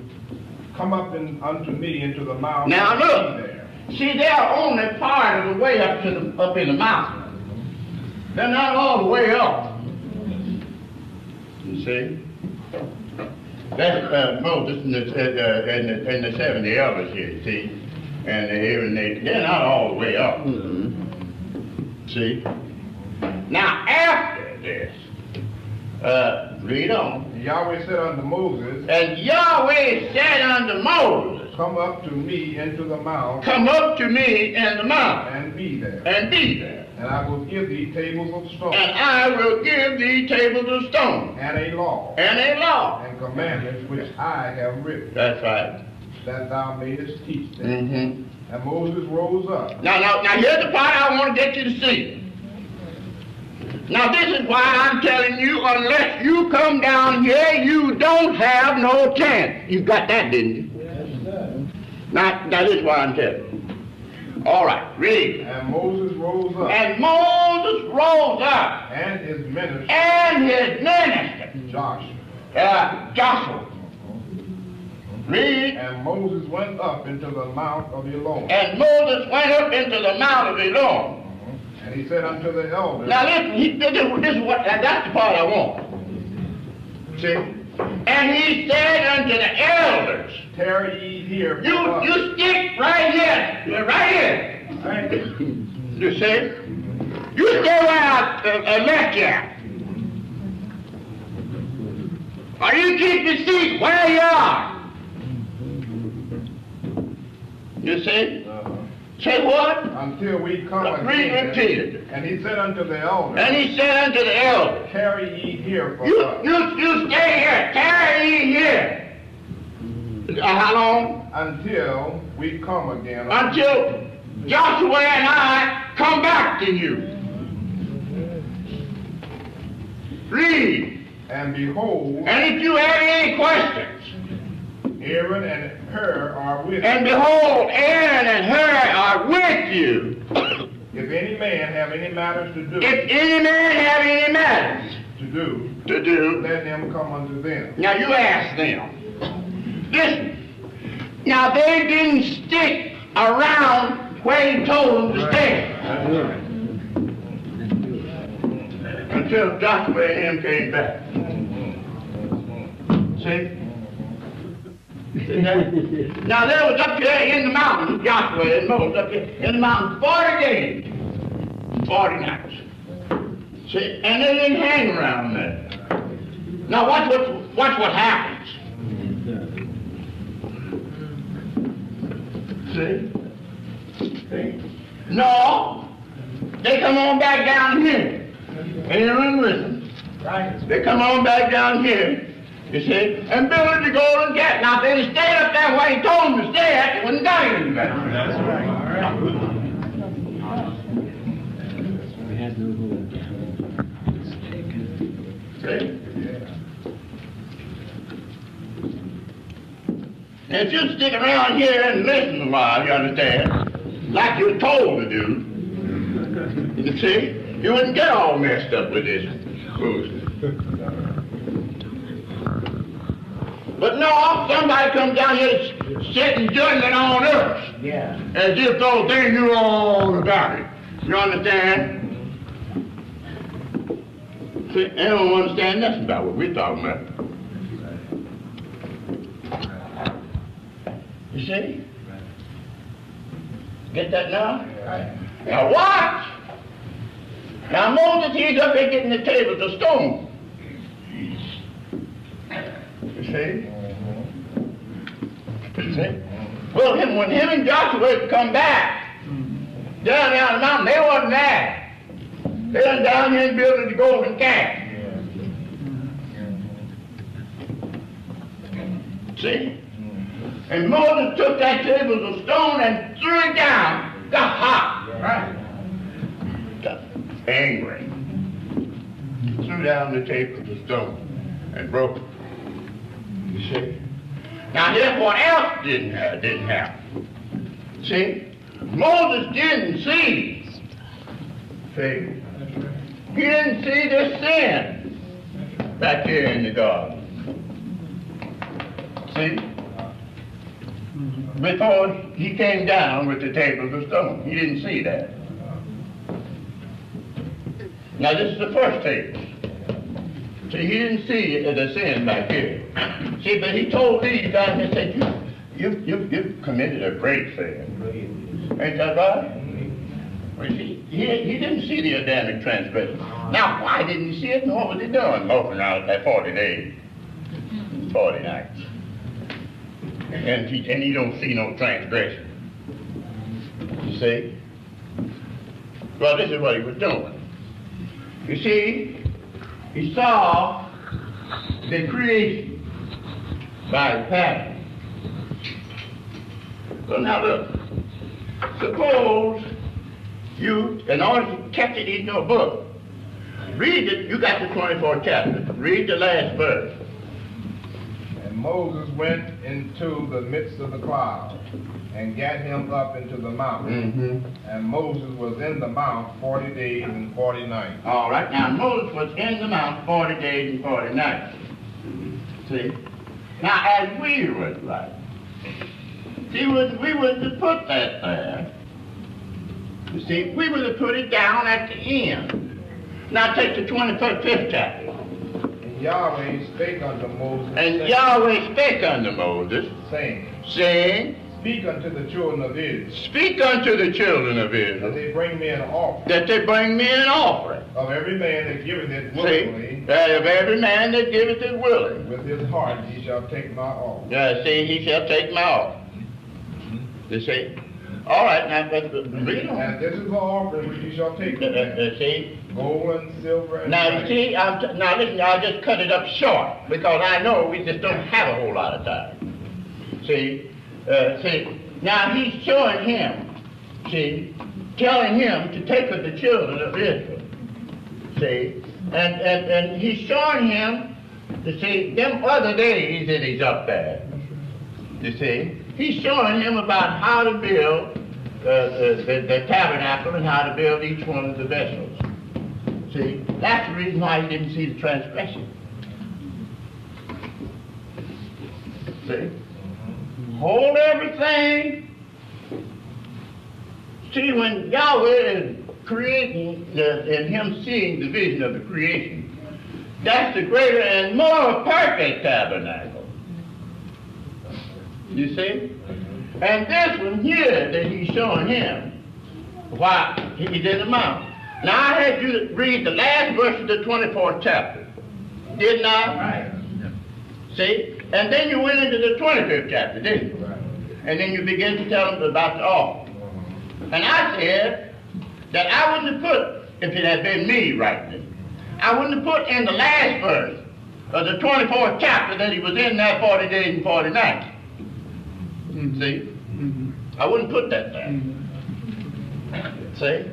Come up in, unto me into the mount. Now look. there. See, they're only part of the way up to the up in the mountain. They're not all the way up. You see? That's uh, Moses and the, uh, and, the, and the seventy elders here, you see? And the Aaron, they, they're not all the way up. See? Now, after this, uh, read on. Yahweh said unto Moses, And Yahweh said unto Moses, Come up to me into the mount Come up to me in the mount. and be there. and be there. And I will give thee tables of stone And I will give thee tables of stone and a law and a law. and commandments which I have written, That's right. that thou mayest teach them. Mm-hmm. And Moses rose up. Now, now, now, here's the part I want to get you to see. Now, this is why I'm telling you, unless you come down here, you don't have no chance. You got that, didn't you? Now, that is why I'm telling you. All right, read. And Moses rose up, And Moses rose up, and his minister and his minister, Joshua. uh, Joshua. Read. And Moses went up into the mount of Elohim. And Moses went up into the mount of Elohim. And he said unto the elders, Now listen, he, this, is- this is what, that's the part I want. See? And he said unto the elders, Tarry ye here. you, us." you stick right here, right here. You see? You stay where I uh, left you. Or you keep your seat where you are. You see? Say what? Until we come Read again. repeated. And he said unto the elders, And he said unto the elders, Tarry ye here for You, us. you, you stay here, tarry ye here. Uh, how long? Until we come again. Until Joshua and I come back to you. Read. And behold, And if you have any questions, Aaron and Hur are with you. and behold, Aaron and Hur are with you. If any man have any matters to do, If any man have any matters to do, to do, let them come unto them. Now you ask them. Listen. Now they didn't stick around where he told them to stay until Joshua and him came back. See? (laughs) now they was up there in the mountains, Joshua and Moses up there in the mountain 40 days, 40 nights. See? And they didn't hang around there. Now watch what watch what happens. See? See? No. They come on back down here. Aaron, listen. They come on back down here. You see? And build the golden gate. Now if they'd stayed up there where he told them to stay at, they wouldn't got any better. That's right. See? And if you stick around here and listen a while, you understand, like you're told to do, you see, you wouldn't get all messed up with this foolishness. But no, somebody comes down here sitting judgment on us. Yeah. As if those things knew all about it. You understand? See, they don't understand nothing about what we're talking about. You see? Get that now? Now watch! Now Moses, he's up there getting the tables of stone. See? You see? Well, him, when him and Joshua come back, down there on the mountain, they wasn't there. They were down here and building the golden calf. See? And Moses took that table of stone and threw it down. Got hot. Right? Got angry. Threw down the table of stone and broke it. You see? Now here's what else didn't uh, didn't happen. See? Moses didn't see. See? He didn't see the sin back here in the garden. See? Before he came down with the tables of stone. He didn't see that. Now this is the first table. See, he didn't see the sin back here. See, but he told these guys, he said, you, you, you, you've committed a great sin. Ain't that right? Well, see, he, he didn't see the Adamic transgression. Now, why didn't he see it? And what was he doing? Moping out that 40 days, 40 nights. And he, and he don't see no transgression. You see? Well, this is what he was doing. You see, he saw the creation by pattern. So now look, suppose you, in order to catch it in your book, read it, you got the 24th chapter, read the last verse. And Moses went into the midst of the cloud and gat him up into the mountain. Mm-hmm. And Moses was in the mount forty days and forty nights. All right, now Moses was in the mount 40 days and 40 nights. See? Now, as we would like, see, would- we would to put that there. You see, we would have put it down at the end. Now take the 25th chapter. And Yahweh spake unto Moses, And saying- Yahweh spake unto Moses, saying, saying, Speak unto the children of Israel, Speak unto the children of Israel. that they bring me an offering that they bring me an offering. of every man that giveth it See, willingly, that of every man that giveth it willingly. with his heart he shall take my offering. Uh, see, he shall take my offering. You see? All right, now, but, but read on. And this is the offering which you shall take Uh, (laughs) uh, see? gold and silver and Now, you see, I'm t- now listen, I'll just cut it up short because I know we just don't have a whole lot of time. See? Uh, see, now he's showing him, see, telling him to take of the children of Israel. See? And, and, and he's showing him, you see, them other days that he's up there. You see? He's showing him about how to build uh, the, the, the tabernacle and how to build each one of the vessels. See, that's the reason why he didn't see the transgression. See? Hold everything. See, when Yahweh is creating the, and him seeing the vision of the creation, that's the greater and more perfect tabernacle. You see? And this one here that he's showing him, why he's in the mountain. Now I had you read the last verse of the 24th chapter. Didn't I? Right. See? And then you went into the 25th chapter, didn't you? Right. And then you began to tell them about the offering. And I said that I wouldn't have put, if it had been me writing it, I wouldn't have put in the last verse of the 24th chapter that he was in that 40 days and 40 nights. Hmm, see? Mm-hmm. I wouldn't put that there. Mm-hmm. See?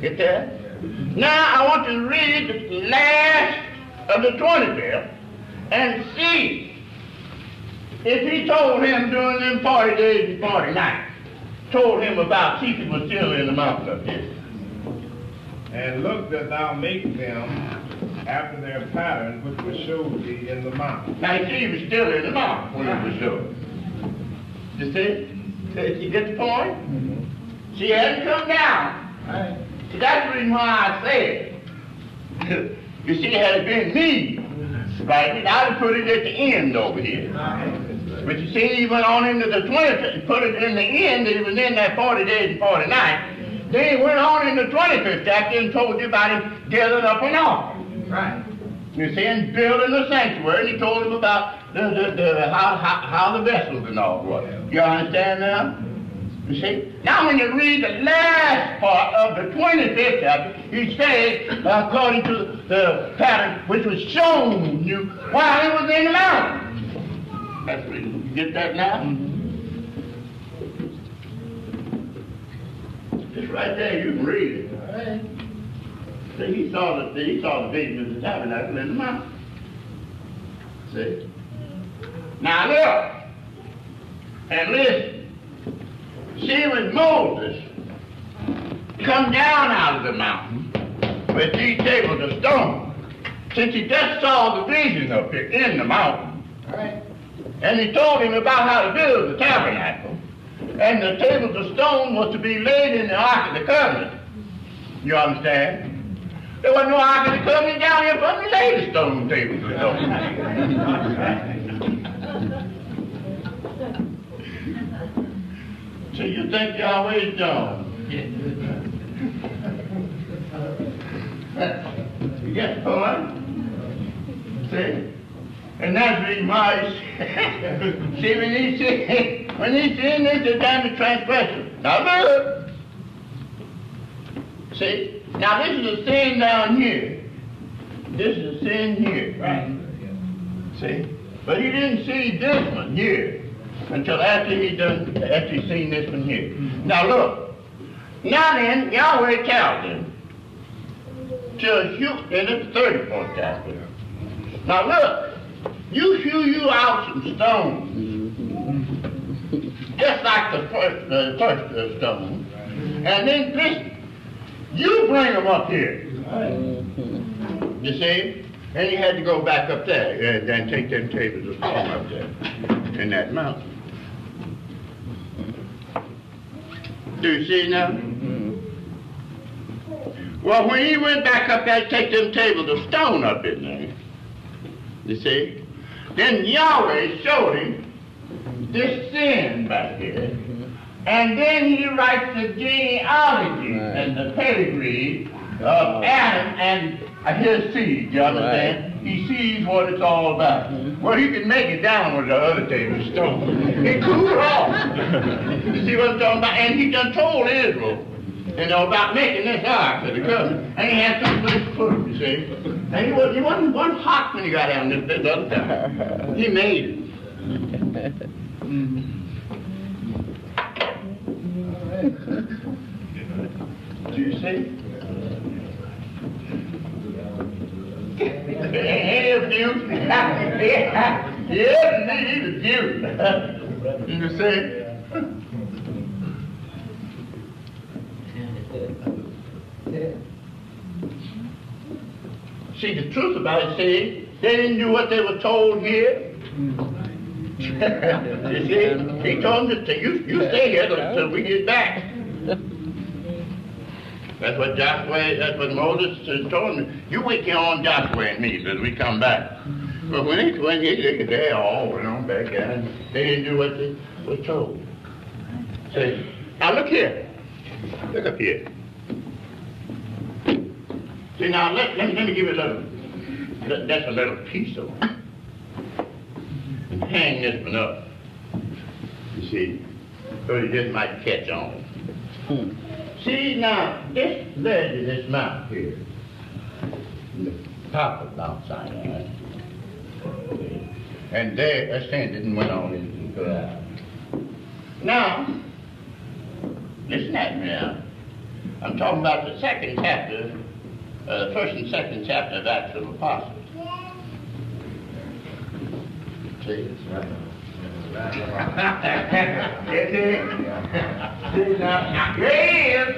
Get that? Now I want to read the last of the 25th and see if he told him during them 40 days and 40 nights, told him about keeping was still in the mountain up here. And look that thou make them after their pattern which was showed thee in the mountain. Now you see he was still in the mountain when it was showed. You see? You get the point? Mm-hmm. See, he hadn't come down. See, that's the reason why I said (laughs) you see, had it been me, right, I'd have put it at the end over here. But you see, he went on into the 25th, put it in the end, that he was in that 40 days and 40 nights. Then he went on in the 25th chapter and told you about him gathering up an ark. Right. You see, and building the sanctuary, and he told him about the, the, the, how, how, how the vessels and all was. You understand now? You see? Now when you read the last part of the 25th chapter, he says, according to the pattern which was shown you while he was in the mountain. That's what you get that now? It's right there, you can read it. See, he saw the he saw the vision of the tabernacle in the mountain. See? Now look and listen. See when Moses come down out of the mountain with these tables of stone, since he just saw the vision up here in the mountain, and he told him about how to build the tabernacle, and the tables of stone was to be laid in the Ark of the Covenant. You understand? There wasn't no Ark of the Covenant down here for but we laid the stone tables of stone. So you think Yahweh's done? you get the point? See? And that's the reason (laughs) why, see, when he see, when he sin, it's a time of transgression. Now look. See? Now this is a sin down here. This is a sin here. Right. See? But he didn't see this one here until after he done after he seen this one here. Mm-hmm. Now look. Now then, Yahweh tells him to shoot in the 34th chapter. Now look, you hew you out some stones, mm-hmm. just like the first, the first uh, stone, and then this, you bring them up here. Mm-hmm. You see? And he had to go back up there uh, and then take them tables of stone up there in that mountain. Do you see now? Well, when he went back up there to take them tables of stone up in there, you see, then Yahweh showed him this sin back here. And then he writes the genealogy and the pedigree of Adam and his seed, you understand? He sees what it's all about. Well, he can make it down with the other table stone. He cooled off. you see what I'm talking about? And he done told Israel, you know, about making this ark for the covenant. And he had for his foot, you see. And he, was, he wasn't one hot when he got down this, this other time. He made it. Mm-hmm. Do you see? It beautiful? yes, indeed, it's beautiful. You see? See, the truth about it, see, they didn't do what they were told here. (laughs) you see, he told them to, you, you stay here until we get back. That's what Joshua, that's what Moses told me. You wait here on Joshua and me till we come back. But when he, when he, they all went on back down. They didn't do what they were told. See, now look here. Look up here. See, now let, let, me, let me give you a little, that's a little piece of it. And hang this one up. You see, so you just might catch on. Hmm. See, now, this ledge of this mountain here, the top of Mount Sinai, and they ascended and went on into the cloud. Now, listen at me now. I'm talking about the second chapter, uh, the first and second chapter of Acts of Apostles. See? Yes, see? See, now, here he is.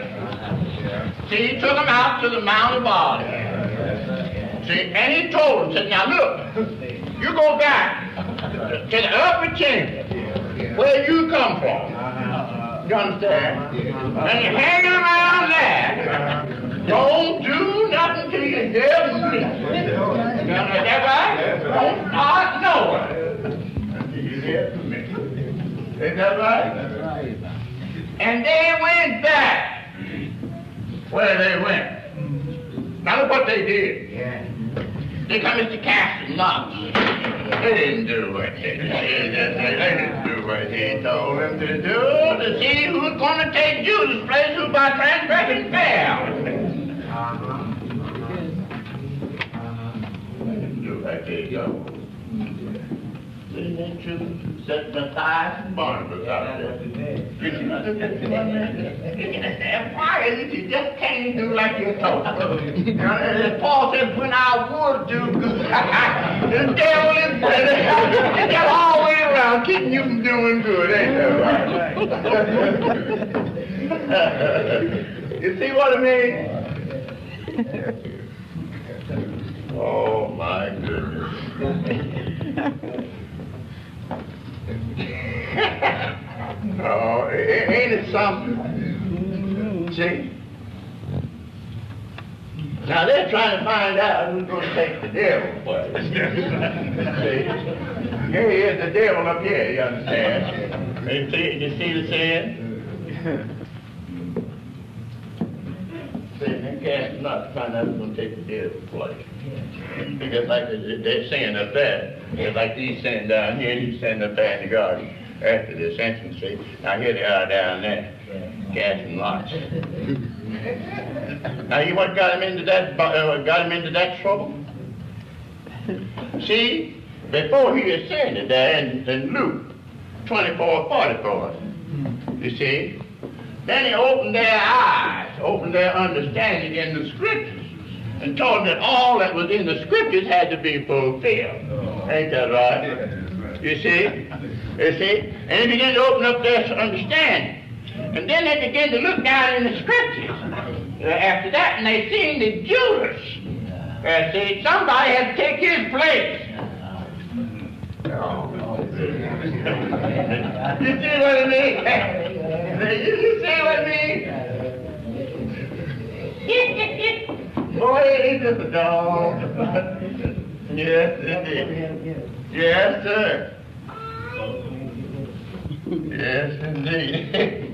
See, he took him out to the Mount of Olives. See, and he told him, said, now look, you go back to the upper chamber where you come from. You understand? And you hang around there Don't do nothing till you hear me. Is that right? Don't start nowhere. You me. Is that right? And they went back where they went. Now look what they did. They come to casting lots. They didn't do what they did. They didn't do what he told them to do to see who's going to take Judas' place who by transgression fell. They didn't do. They didn't choose set Matthias and Barnabas out there. Why is it you just can't do like you're told? As Paul said, when I would do good, (laughs) the devil is it's got all the way around keeping you from doing good, ain't that right? (laughs) you see what I mean? Oh my goodness. (laughs) (laughs) oh, a- ain't it something? See? Now they're trying to find out who's going to take the devil place. (laughs) see? Here he is, the devil up here, you understand? You see, you see the sin? See, they casting out to find out who's going to take the devil's place. Because like they- they're saying up there, it's like he's saying down here, and he's saying up there in the garden after the ascension see. Now here they are down there, casting lots. (laughs) now you what got him into that, uh, got him into that trouble? See, before he ascended there in, in Luke 24, 44, you see, then he opened their eyes, opened their understanding in the scriptures, and told them that all that was in the scriptures had to be fulfilled. Ain't that right? You see? You see? And he began to open up their understanding. And then they began to look down in the scriptures uh, after that, and they seen that Judas, uh, see, somebody had to take his place. (laughs) You see what I mean? (laughs) You see what I mean? (laughs) Boy, he's just a dog. yes, indeed. Yes, sir. Yes, indeed.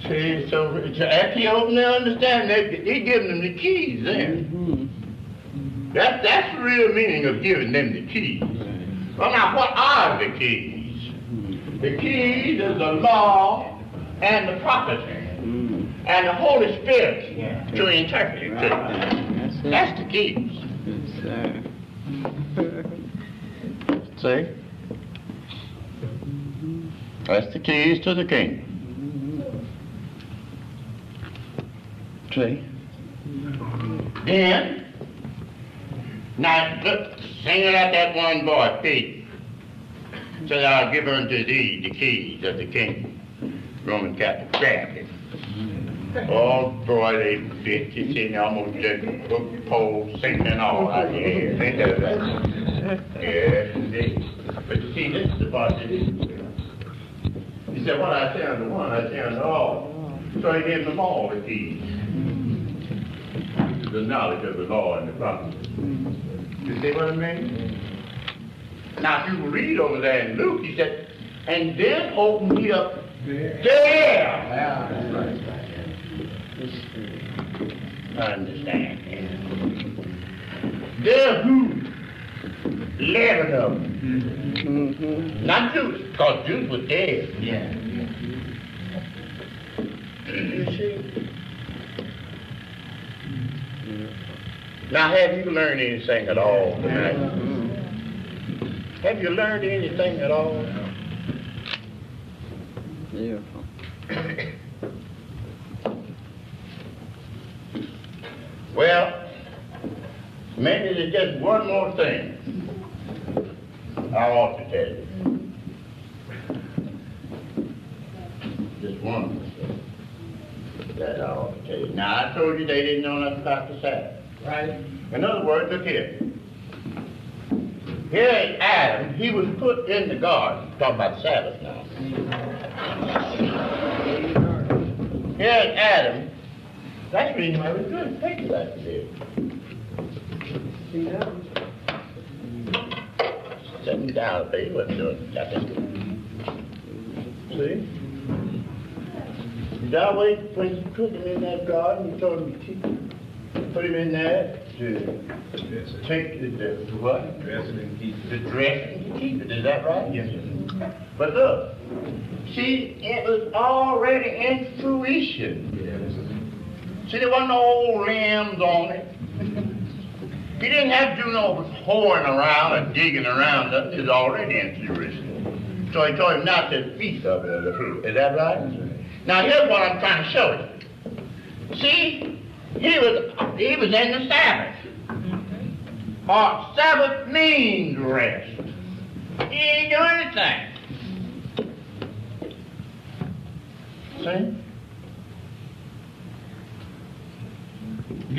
(laughs) See, so so after you open their understanding, they, he giving them the keys there. Mm-hmm. That, that's the real meaning of giving them the keys. Well, now, what are the keys? The keys is the law and the prophecy and the Holy Spirit to interpret it. to. That's the keys. (laughs) See? That's the keys to the kingdom. See? Then, now look, sing it out that one boy, Pete. Said, I'll give unto thee the keys of the kingdom. Roman Catholic grabbed it. Boy, they bit you see, they almost just hook pole singing and all out here. Ain't that right? Yes, indeed. But you see, this is the part that he said, what I say unto one, I say unto all. So he gave them all the keys. The knowledge of the law and the prophets. You see what I mean? Now, if you read over there in Luke, he said, and then opened he up there. I understand. There who? Eleven of them. Mm-hmm. Not Judas, because Judas were dead. Yeah. You see? Now, have you learned anything at all tonight? Mm-hmm. Have you learned anything at all? Beautiful. (coughs) Well, maybe there's just one more thing I want to tell you. Just one more thing that I ought to tell you. Now, I told you they didn't know nothing about the Sabbath. Right. In other words, look here. Here is Adam. He was put in the garden. Talking about the Sabbath now. Here is Adam That's the reason why we're doing take it like this. See that? Seven dollars, baby, wasn't doing nothing. See? Yahweh, when you put him in that garden, you told him to keep, put him in there to take the, the what? Dress it and keep it. The dress and keep it, is that right? Yes. But look, see, it was already in fruition. See, there wasn't no old limbs on it. He didn't have to do no hoeing around and digging around, it was already in fruition. So he told him not to feast of it, the fruit. Is that right? Now here's what I'm trying to show you. See, he was he was in the Sabbath. Or Sabbath means rest. He ain't do anything. See?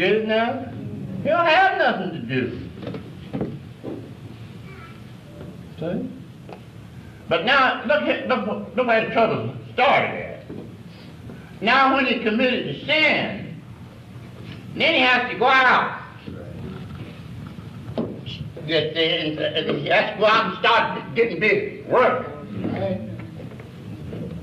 It now? He don't have nothing to do. See? But now, look, at, look, look where the trouble started at. Now when he committed the sin, then he has to go out. Get and he has to go out and start getting busy, working.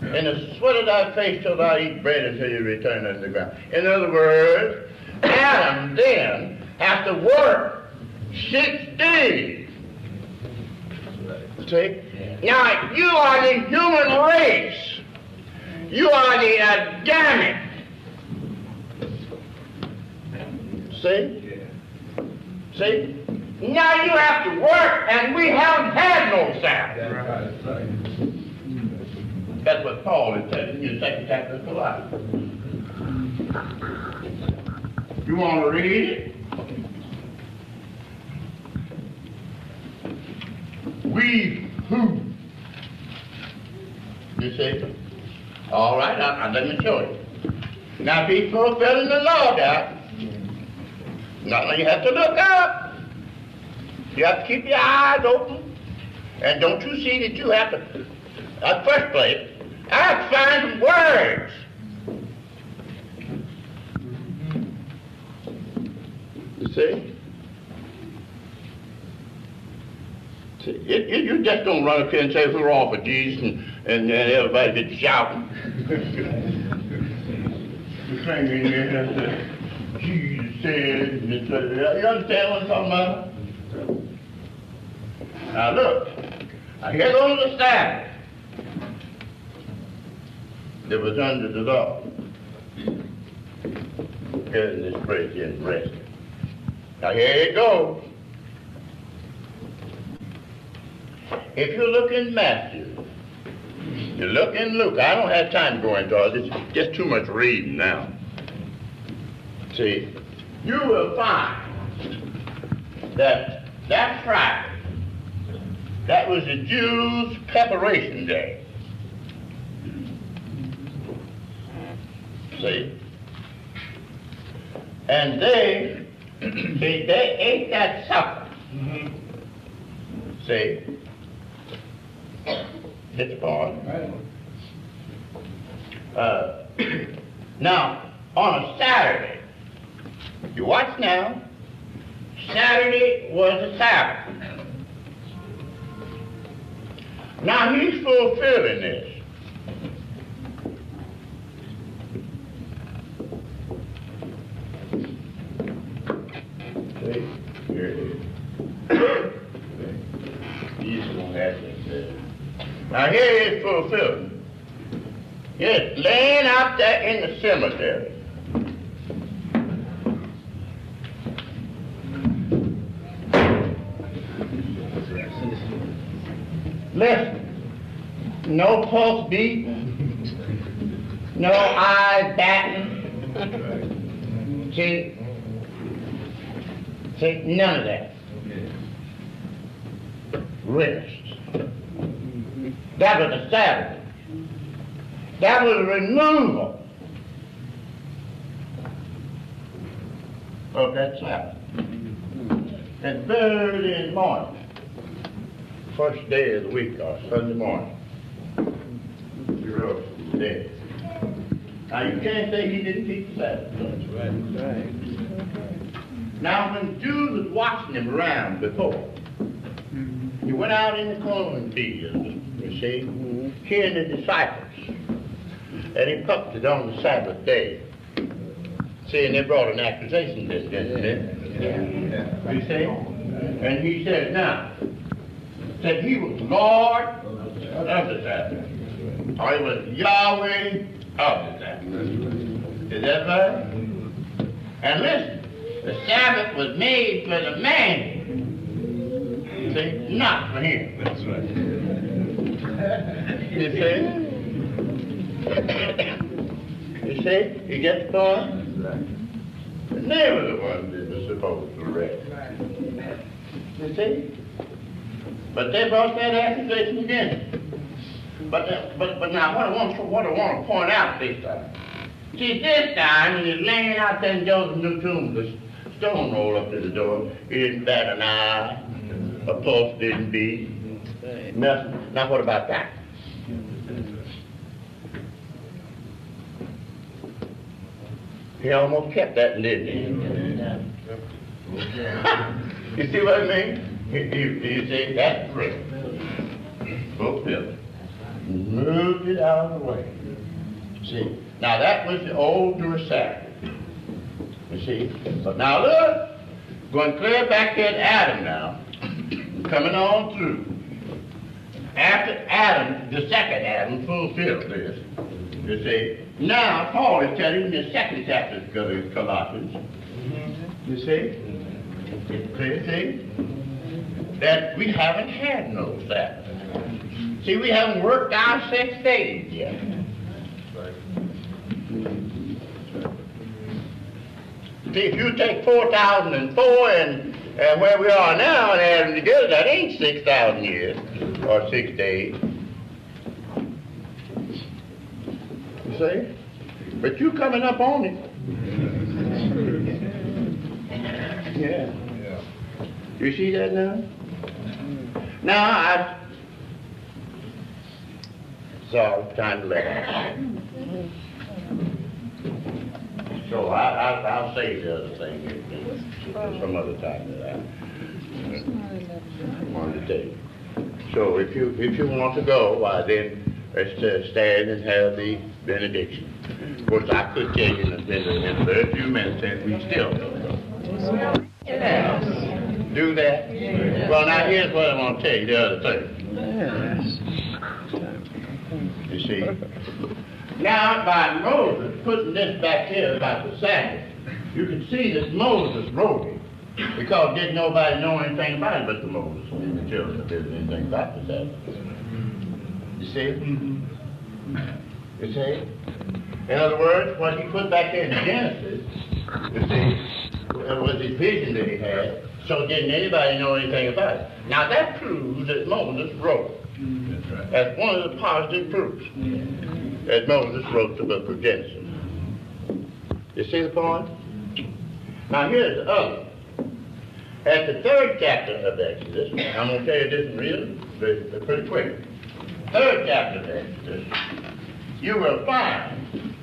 In the sweat of thy face shall thou eat bread until you return unto the ground. In other words, Adam then has to work six days. See? Now, you are the human race. You are the Adamic. See? See? Now you have to work, and we haven't had no Sabbath. That's what Paul is telling you in the second chapter of Colossians. You want to read it? We who? You see? All right, I, I, let me show you. Now, be fulfilling the law now. Now, you have to look up. You have to keep your eyes open. And don't you see that you have to, at first place, I find some words. See? see it, it, you just don't run up here and say we're all for Jesus and, and, and everybody gets shouting. the thing in here Jesus said, you understand what I'm talking about? Now look, I here goes the Sabbath that was under the law. This break and rest. Now here it goes. If you look in Matthew, you look in Luke, I don't have time to go into all this, it's just too much reading now. See, you will find that that Friday, that was the Jews' preparation day. See? And they, see, they ate that supper. See? It's the point. Uh, (clears throat) now, on a Saturday, you watch now, Saturday was a Sabbath. Now he's fulfilling this. See? Here it is. He's going to have this. Uh, now here is fulfilled. Yes, laying out there in the cemetery. Listen, no pulse beating, no eyes batting. See, see, none of that. Rest. That was the Sabbath. That was removal of that Sabbath. And the morning, first day of the week or Sunday morning, he rose from the dead. Now, you can't say he didn't keep the Sabbath. That's right. Now, when Jews was watching him around before, went out in the cornfield, you see, hearing the disciples, and he puffed it on the Sabbath day. See, and they brought an accusation against him. You see? And he said, now, said he was Lord of the Sabbath. Or he was Yahweh of the Sabbath. Is that right? And listen, the Sabbath was made for the man. See, not for him. That's right. (laughs) you see? you see? You get the point? They were the one that was supposed to rest. You see? But they brought that accusation again. But, uh, but, but now, what I, want to, what I want to point out this time, see, this time, when he's laying out there in Joseph New Tomb, the stone rolled up to the door, he didn't bat an eye, a pulse didn't beat, nothing. Now, what about that? He almost kept that, didn't he? (laughs) you see what I mean? You, you, you see, that true. Fulfilled it. Moved it out of the way. See, now that was the old Jewish Sabbath. You see? But now look, going clear back to Adam now, coming on through. After Adam, the second Adam, fulfilled this, you see, now Paul is telling you in the second chapter of Colossians, mm-hmm. you see, clear, see, that we haven't had no Sabbath. See, we haven't worked our six days yet. See, if you take 4,004 and, and where we are now and add them together, that ain't 6,000 years or six days. You see? But you coming up on it. (laughs) Yeah. You see that now? Now, I so time to let So I, I, I'll say the other thing at some other time that I wanted to tell. So if you if you want to go, why then let's uh, stand and have the benediction. Of course, I could tell you in a, in a very few minutes that we still Yes. Do that? Well, now here's what I want to tell you, the other thing. Yes. You see? Now, by Moses putting this back here about the Sabbath, you can see that Moses wrote it because didn't nobody know anything about it but the Moses and the children that did anything about the Sabbath. You see? You see? In other words, what he put back there in Genesis, you see, was his vision that he had, so didn't anybody know anything about it. Now that proves that Moses wrote. That's right. That's one of the positive proofs that Moses wrote the book of Genesis. You see the point? Now here's the other. At the third chapter of Exodus, I'm going to tell you this really pretty, pretty quick. Third chapter of Exodus, you will find,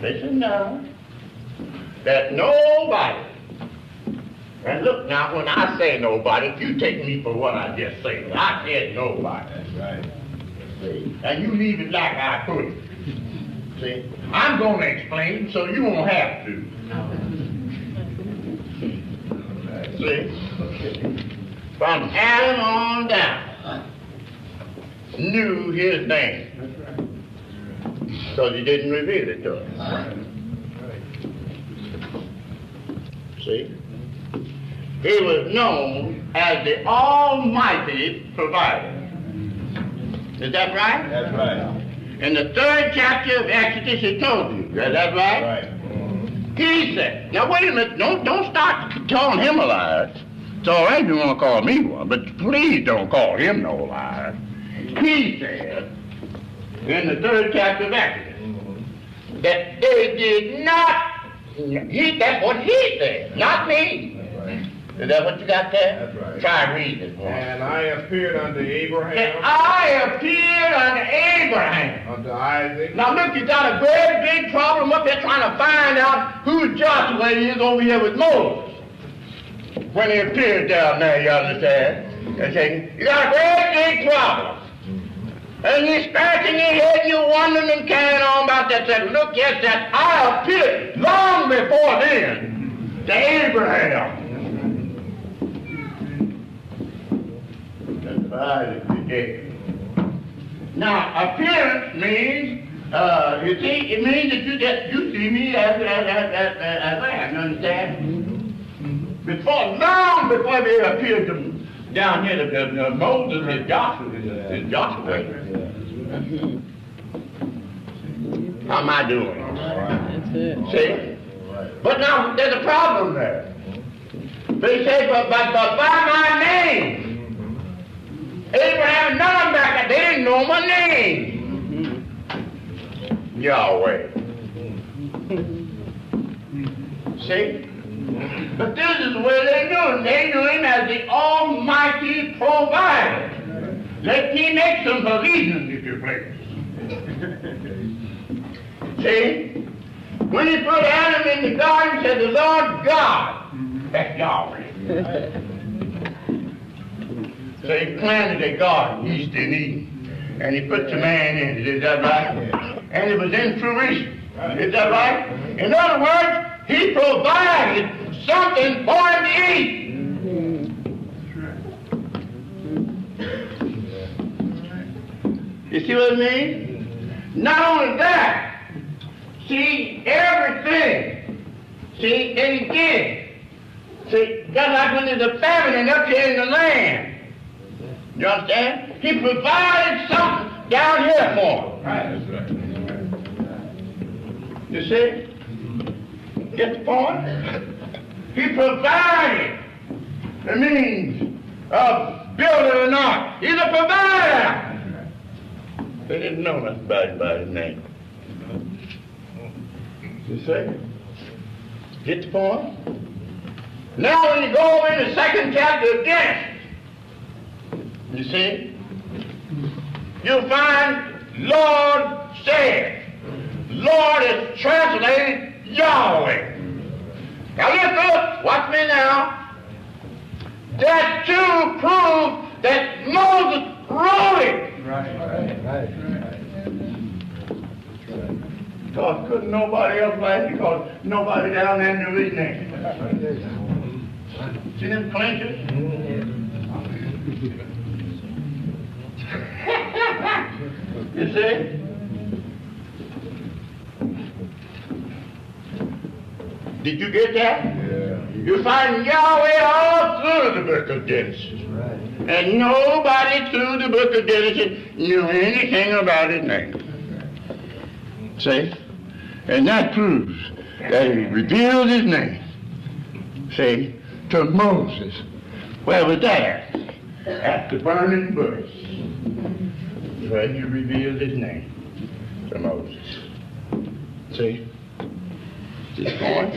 listen now, that nobody and look now, when I say nobody, if you take me for what I just said, I said nobody. That's right. See? And you leave it like I put it. I'm going to explain so you won't have to. See? From Adam on down, knew his name. Because he didn't reveal it to us. See? He was known as the Almighty Provider. Is that right? That's right. In the third chapter of Exodus, he told you. Is that right? Right. He said, now wait a minute, don't, don't start calling him a liar. It's all right if you want to call me one, but please don't call him no liar. He said, in the third chapter of Exodus, that they did not, he, that's what he said, not me. Is that what you got there? That's right. Try reading it for me. And I appeared unto Abraham. And I appeared unto Abraham unto Isaac. Now look, you got a great big problem up there trying to find out who Joshua is over here with Moses. When he appeared down there, you understand? You see, you got a great big problem. And you're scratching your head, you're wondering and carrying on about that. Said, look, yes, that I appeared long before then to Abraham. That's today. Now, appearance means, uh, you see, it means that you get, you see me as, as, as, as, as I am, you understand? Before, long before they appeared to down here, the, the, the Moses and Joshua, is Joshua. How am I doing? See? But now, there's a problem there. They say, but, but, but by my name, Abraham none of them back they didn't know my name. Yahweh. (laughs) See? But this is the way they knew him. They knew him as the Almighty Provider. Let me make some provisions, if you please. (laughs) See? When he put Adam in the garden, said, the Lord God. That's (laughs) Yahweh. So he planted a garden east in Eden. And he put the man in it, is that right? And it was in fruition. Is that right? In other words, he provided something for him to eat. You see what I mean? Not only that, see everything. See, did. See, just like when there's a famine up here in the land. You understand? He provided something down here for him. You see? Get the point? He provided the means of building an ark. He's a provider. They didn't know nothing about him by his name. You see? Get the point? Now when you go over in the second chapter of Genesis, you see? You'll find Lord said. Lord is translated Yahweh. Now look up, watch me now. That too proves that Moses wrote it. Right, right, right, Because couldn't nobody else write it because nobody down there knew his name. See them clinches? You see? Did you get that? Yeah. You find Yahweh all through the book of Genesis. right. And nobody through the book of Genesis knew anything about his name. See? And that proves that he revealed his name. See? To Moses. Where was that at? At the burning bush. Where he revealed his name to Moses. See? This point.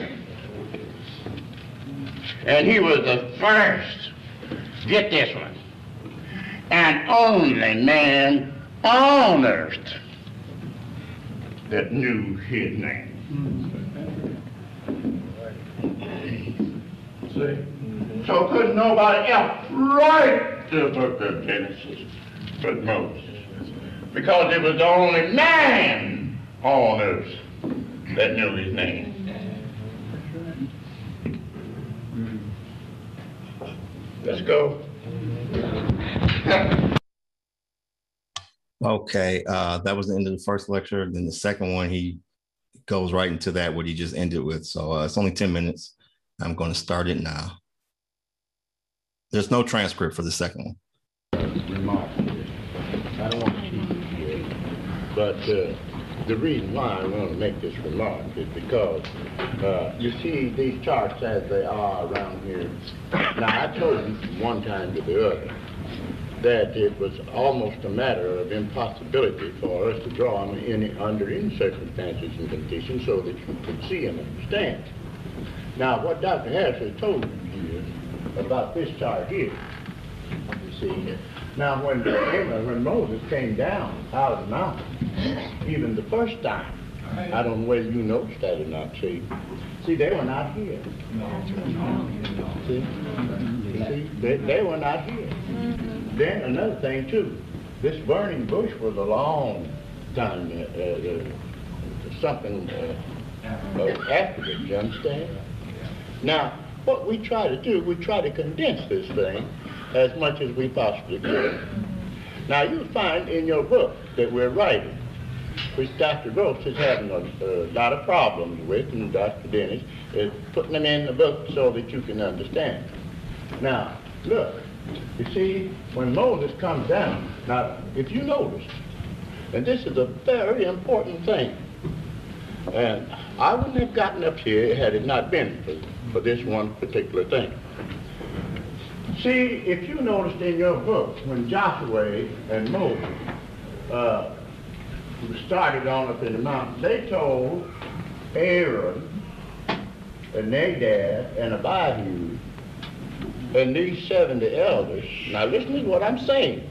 And he was the first, get this one, and only man on earth that knew his name. See? So couldn't nobody else write the book of Genesis but Moses. Because it was the only man on earth that knew his name. Let's go. Okay, uh, that was the end of the first lecture. Then the second one, he goes right into that what he just ended with. So uh, it's only 10 minutes. I'm going to start it now. There's no transcript for the second one. remark. I don't want to cheat you here, but uh, the reason why I want to make this remark is because uh, you see these charts as they are around here. Now, I told you from one time to the other that it was almost a matter of impossibility for us to draw them in, under any circumstances and conditions so that you could see and understand. Now, what Dr. Harris has told you here about this chart here, you see, Now, when, when Moses came down out of the mountain, even the first time, I don't know whether you noticed that or not, see. See, they were not here. See? See, they, they were not here. Then another thing too, this burning bush was a long time, uh, uh, something uh, uh, afterwards, you understand? Now, what we try to do, we try to condense this thing as much as we possibly can. Now, you'll find in your book that we're writing, which Dr. Gross is having a, a lot of problems with, and Dr. Dennis is putting them in the book so that you can understand. Now, look, you see, when Moses comes down, now, if you notice, and this is a very important thing, and I wouldn't have gotten up here had it not been for, for this one particular thing. See, if you noticed in your book, when Joshua and Moses uh, started on up in the mountain, they told Aaron and Nadab and Abihu and these 70 elders, now listen to what I'm saying.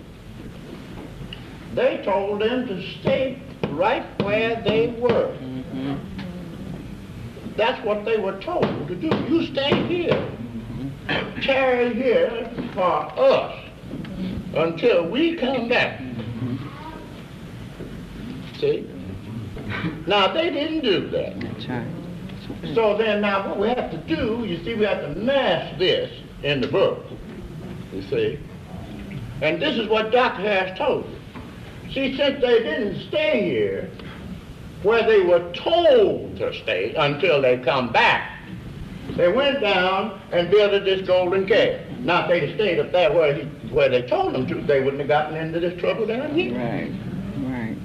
They told them to stay right where they were. That's what they were told to do. You stay here. Tarry here for us until we come back. See? Now, they didn't do that. That's right. So then now what we have to do, you see, we have to mask this in the book. You see? And this is what Dr. Harris told you. See, since they didn't stay here where they were told to stay until they come back, they went down and built this golden calf. Now, if they'd stayed up there where, he, where they told them to, they wouldn't have gotten into this trouble down here. Right, right.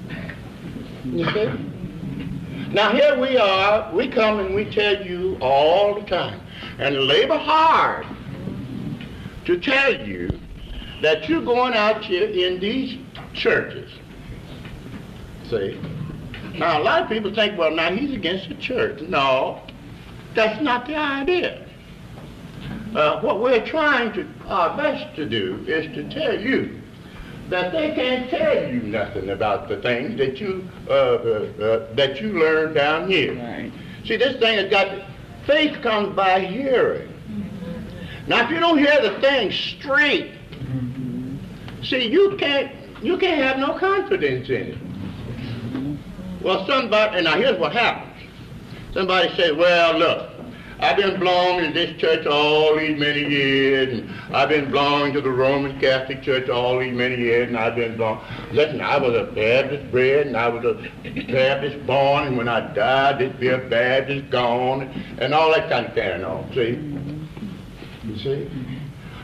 You see? Now here we are, we come and we tell you all the time, and labor hard to tell you that you're going out here in these churches. See? Now a lot of people think, well, now he's against the church. No, that's not the idea. Uh, what we're trying to our best to do is to tell you that they can't tell you nothing about the things that you uh, uh, uh, that you learn down here. Right. See, this thing has got faith comes by hearing. Now, if you don't hear the thing straight, see, you can't you can't have no confidence in it. Well, somebody, and now here's what happens. Somebody says, well, look, I've been belonging to this church all these many years, and I've been belonging to the Roman Catholic Church all these many years, and I've been belonging. Listen, I was a Baptist bred, and I was a Baptist born, and when I died, it'd be a Baptist gone, and all that kind of carrying on, see? You see?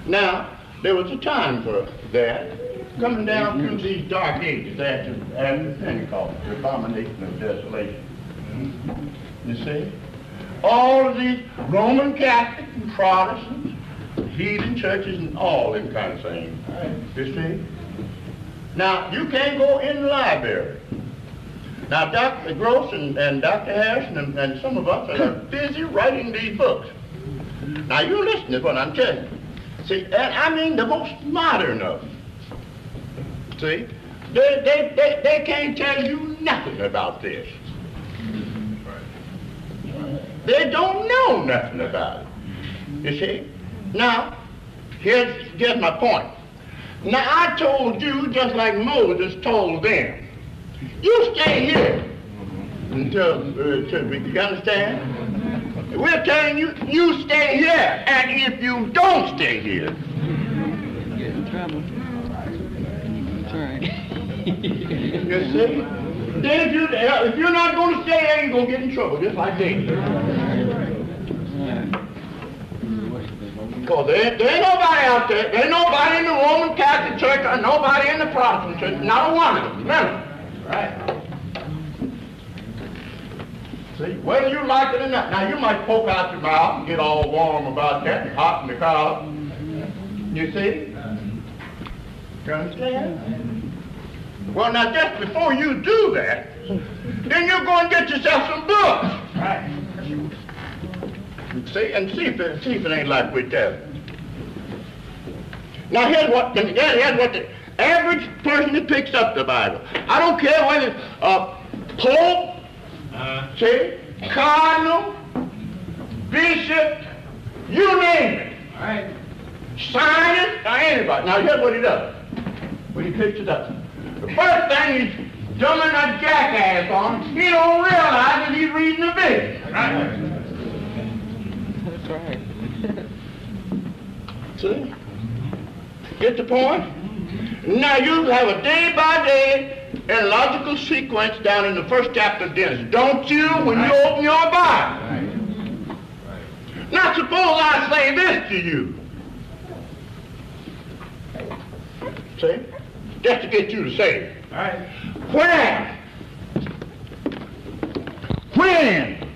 Now, there was a time for that, coming down through these dark ages after, after Pentecost, the abomination of desolation. You see? all of these Roman Catholic and Protestants, heathen churches and all them kind of things. You see? Now, you can't go in the library. Now, Dr. Gross and, and Dr. Harrison and, and some of us are busy writing these books. Now, you listen to what I'm telling you. See, and I mean the most modern of them. See? They, they, they, they can't tell you nothing about this. They don't know nothing about it. You see? Now, here's, here's my point. Now, I told you just like Moses told them. You stay here until, uh, till we, you understand? We're telling you, you stay here. And if you don't stay here, Get in trouble. That's (laughs) right. you see? Then if, you, if you're not going to stay there, you're going to get in trouble, just like they. Because there, there ain't nobody out there, there ain't nobody in the Roman Catholic Church or nobody in the Protestant Church, not a one of them, none of them. Right? See, whether you like it or not. Now, you might poke out your mouth and get all warm about that and hot in the car. You see? You understand? Well, now, just before you do that, then you go and get yourself some books. Right. See, and see if it, see if it ain't like we tell. Now, here's what, here's what the, average person that picks up the Bible. I don't care whether it's a pope, uh-huh. see, cardinal, bishop, you name it. All right. it, or anybody. Now here's what he does. When he picks it up. The first thing he's dumbing a jackass on, he don't realize that he's reading a vision. Right? That's right. (laughs) See? Get the point? Now you have a day by day and logical sequence down in the first chapter of Genesis. Don't you when you open your Bible? Now suppose I say this to you. See? Just to get you to say it. All right. When? When?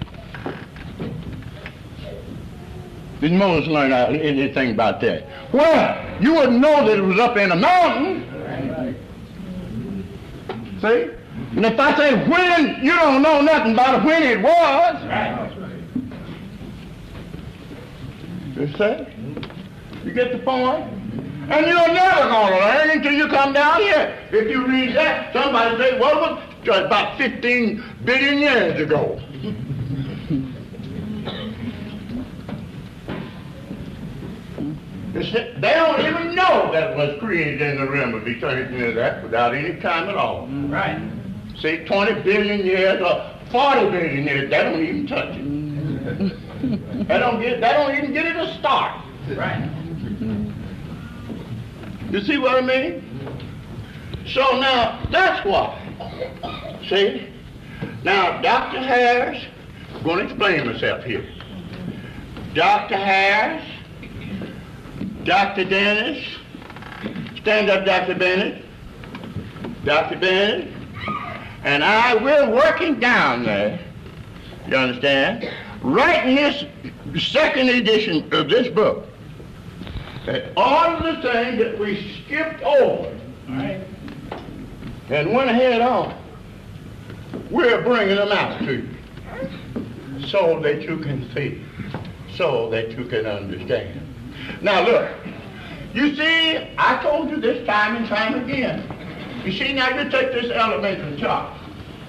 Did Moses learn anything about that? Well, you wouldn't know that it was up in a mountain. See? And if I say when, you don't know nothing about when it was. Right. You see? You get the point? And you're never going to learn until you come down here. If you read that, somebody say, well, it was just about 15 billion years ago. (laughs) They don't even know that it was created in the realm of eternity and that without any time at all. Mm. Right. See, 20 billion years or 40 billion years, they don't even touch it. Mm. they don't get, they don't even get it a start. Right. You see what I mean? So now, that's why. See? Now, Dr. Harris, I'm going to explain myself here. Dr. Harris, Dr. Dennis, stand up, Dr. Bennett, Dr. Bennett, and I, we're working down there, you understand, writing this second edition of this book. That all the things that we skipped over All right. and went ahead on, we're bringing them out to you so that you can see, so that you can understand. Now look, you see, I told you this time and time again. You see, now you take this elementary chart.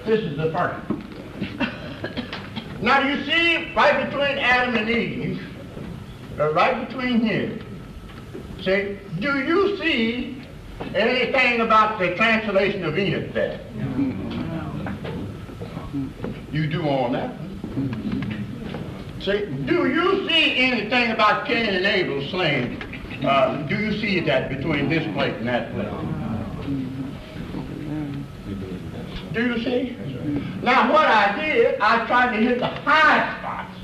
This is the first. now you see, right between Adam and Eve, right between here, see, do you see anything about the translation of Enoch there? You do on that. Say, do you see anything about Cain and Abel slain? Uh, do you see that between this plate and that plate? Do you see? Now what I did, I tried to hit the high spots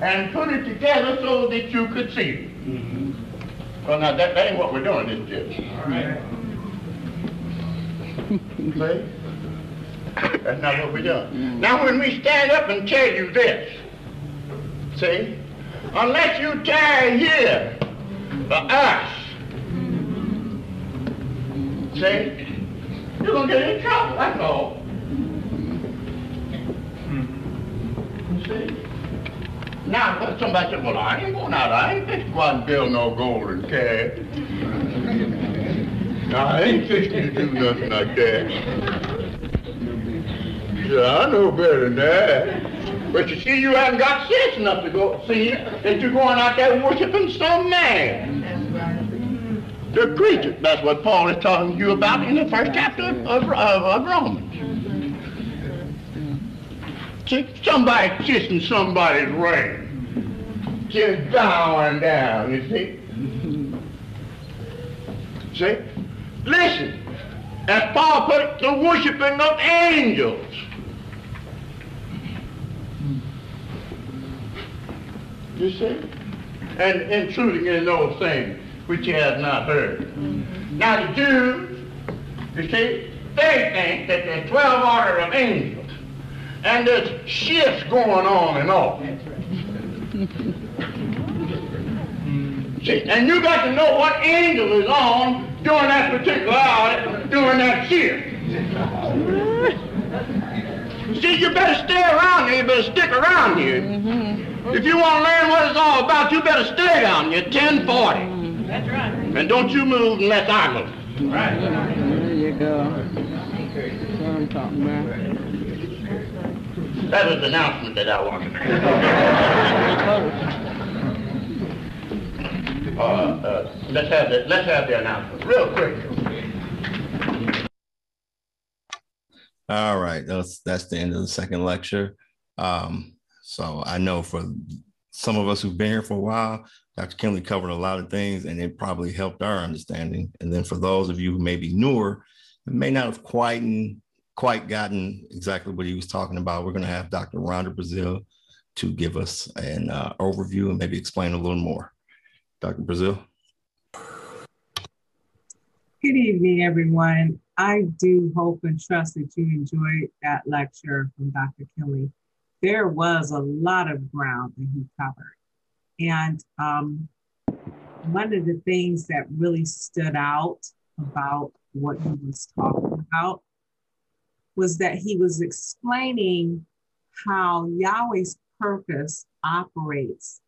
and put it together so that you could see it. Well, now that, that ain't what we're doing, is it? All right. See? That's not what we're doing. Mm. Now when we stand up and tell you this, see, unless you tarry here for us, see, you're gonna get in trouble, that's all. Hmm. See? Now, somebody said, well, I ain't going out, I ain't fixing to go out and build no golden calf. I ain't fixing to do nothing like that. Yeah, I know better than that. But you see, you haven't got sense enough to go see that you're going out there worshiping some man. The creature. That's what Paul is talking to you about in the first chapter of, of, of Romans. Somebody kissing somebody's ring. Just bowing down, you see. See? Listen, as Paul put it, the worshiping of angels. You see? And intruding in those things which he has not heard. Now the Jews, you see, they think that there's 12 order of angels. And there's shifts going on and off. See, and you got to know what angel is on during that particular hour, during that shift. See, you better stay around here, you better stick around here. Mm-hmm. If you want to learn what it's all about, you better stay down here, 1040. That's right. And don't you move unless I move. Right. There you go. That's what I'm talking about. That was the announcement that I wanted. uh, uh, let's have the let's have the announcement real quick. All right, that's that's the end of the second lecture. Um, so I know for some of us who've been here for a while, Dr. Kinley covered a lot of things, and it probably helped our understanding. And then for those of you who may be newer, it may not have quite quite gotten exactly what he was talking about, we're going to have Dr. Rhonda Brazil to give us an uh, overview and maybe explain a little more. Dr. Brazil. Good evening, everyone. I do hope and trust that you enjoyed that lecture from Dr. Kinley. There was a lot of ground that he covered. And um, one of the things that really stood out about what he was talking about was that he was explaining how Yahweh's purpose operates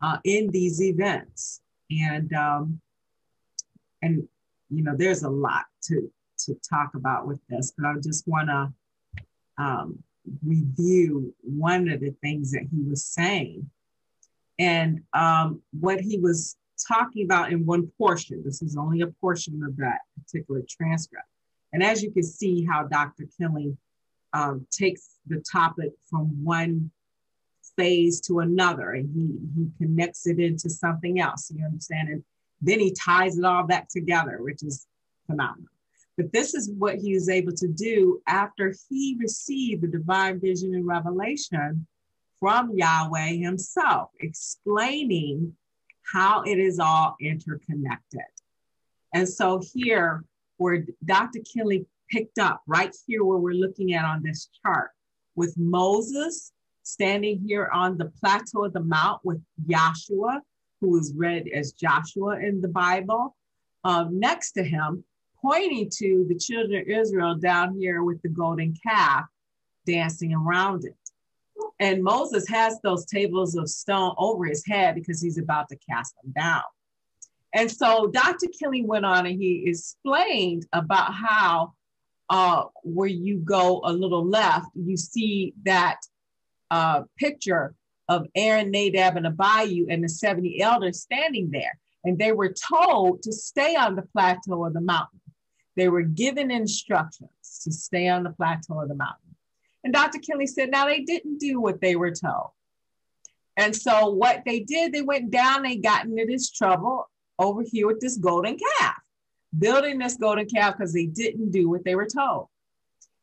uh, in these events. And um, and you know, there's a lot to to talk about with this, but I just want to um, review one of the things that he was saying. And um, what he was talking about in one portion, this is only a portion of that particular transcript. And as you can see, how Dr. Kinley um, takes the topic from one phase to another and he, he connects it into something else. You understand? And then he ties it all back together, which is phenomenal. But this is what he was able to do after he received the divine vision and revelation from Yahweh himself, explaining how it is all interconnected. And so here, where Dr. Kinley picked up right here where we're looking at on this chart with Moses standing here on the plateau of the mount with Yahshua, who is read as Joshua in the Bible, um, next to him, pointing to the children of Israel down here with the golden calf dancing around it. And Moses has those tables of stone over his head because he's about to cast them down. And so Dr. Kinley went on and he explained about how uh, where you go a little left, you see that uh, picture of Aaron, Nadab, and Abihu and the 70 elders standing there. And they were told to stay on the plateau of the mountain. They were given instructions to stay on the plateau of the mountain. And Dr. Kinley said, now they didn't do what they were told. And so what they did, they went down, they got into this trouble over here with this golden calf, building this golden calf because they didn't do what they were told.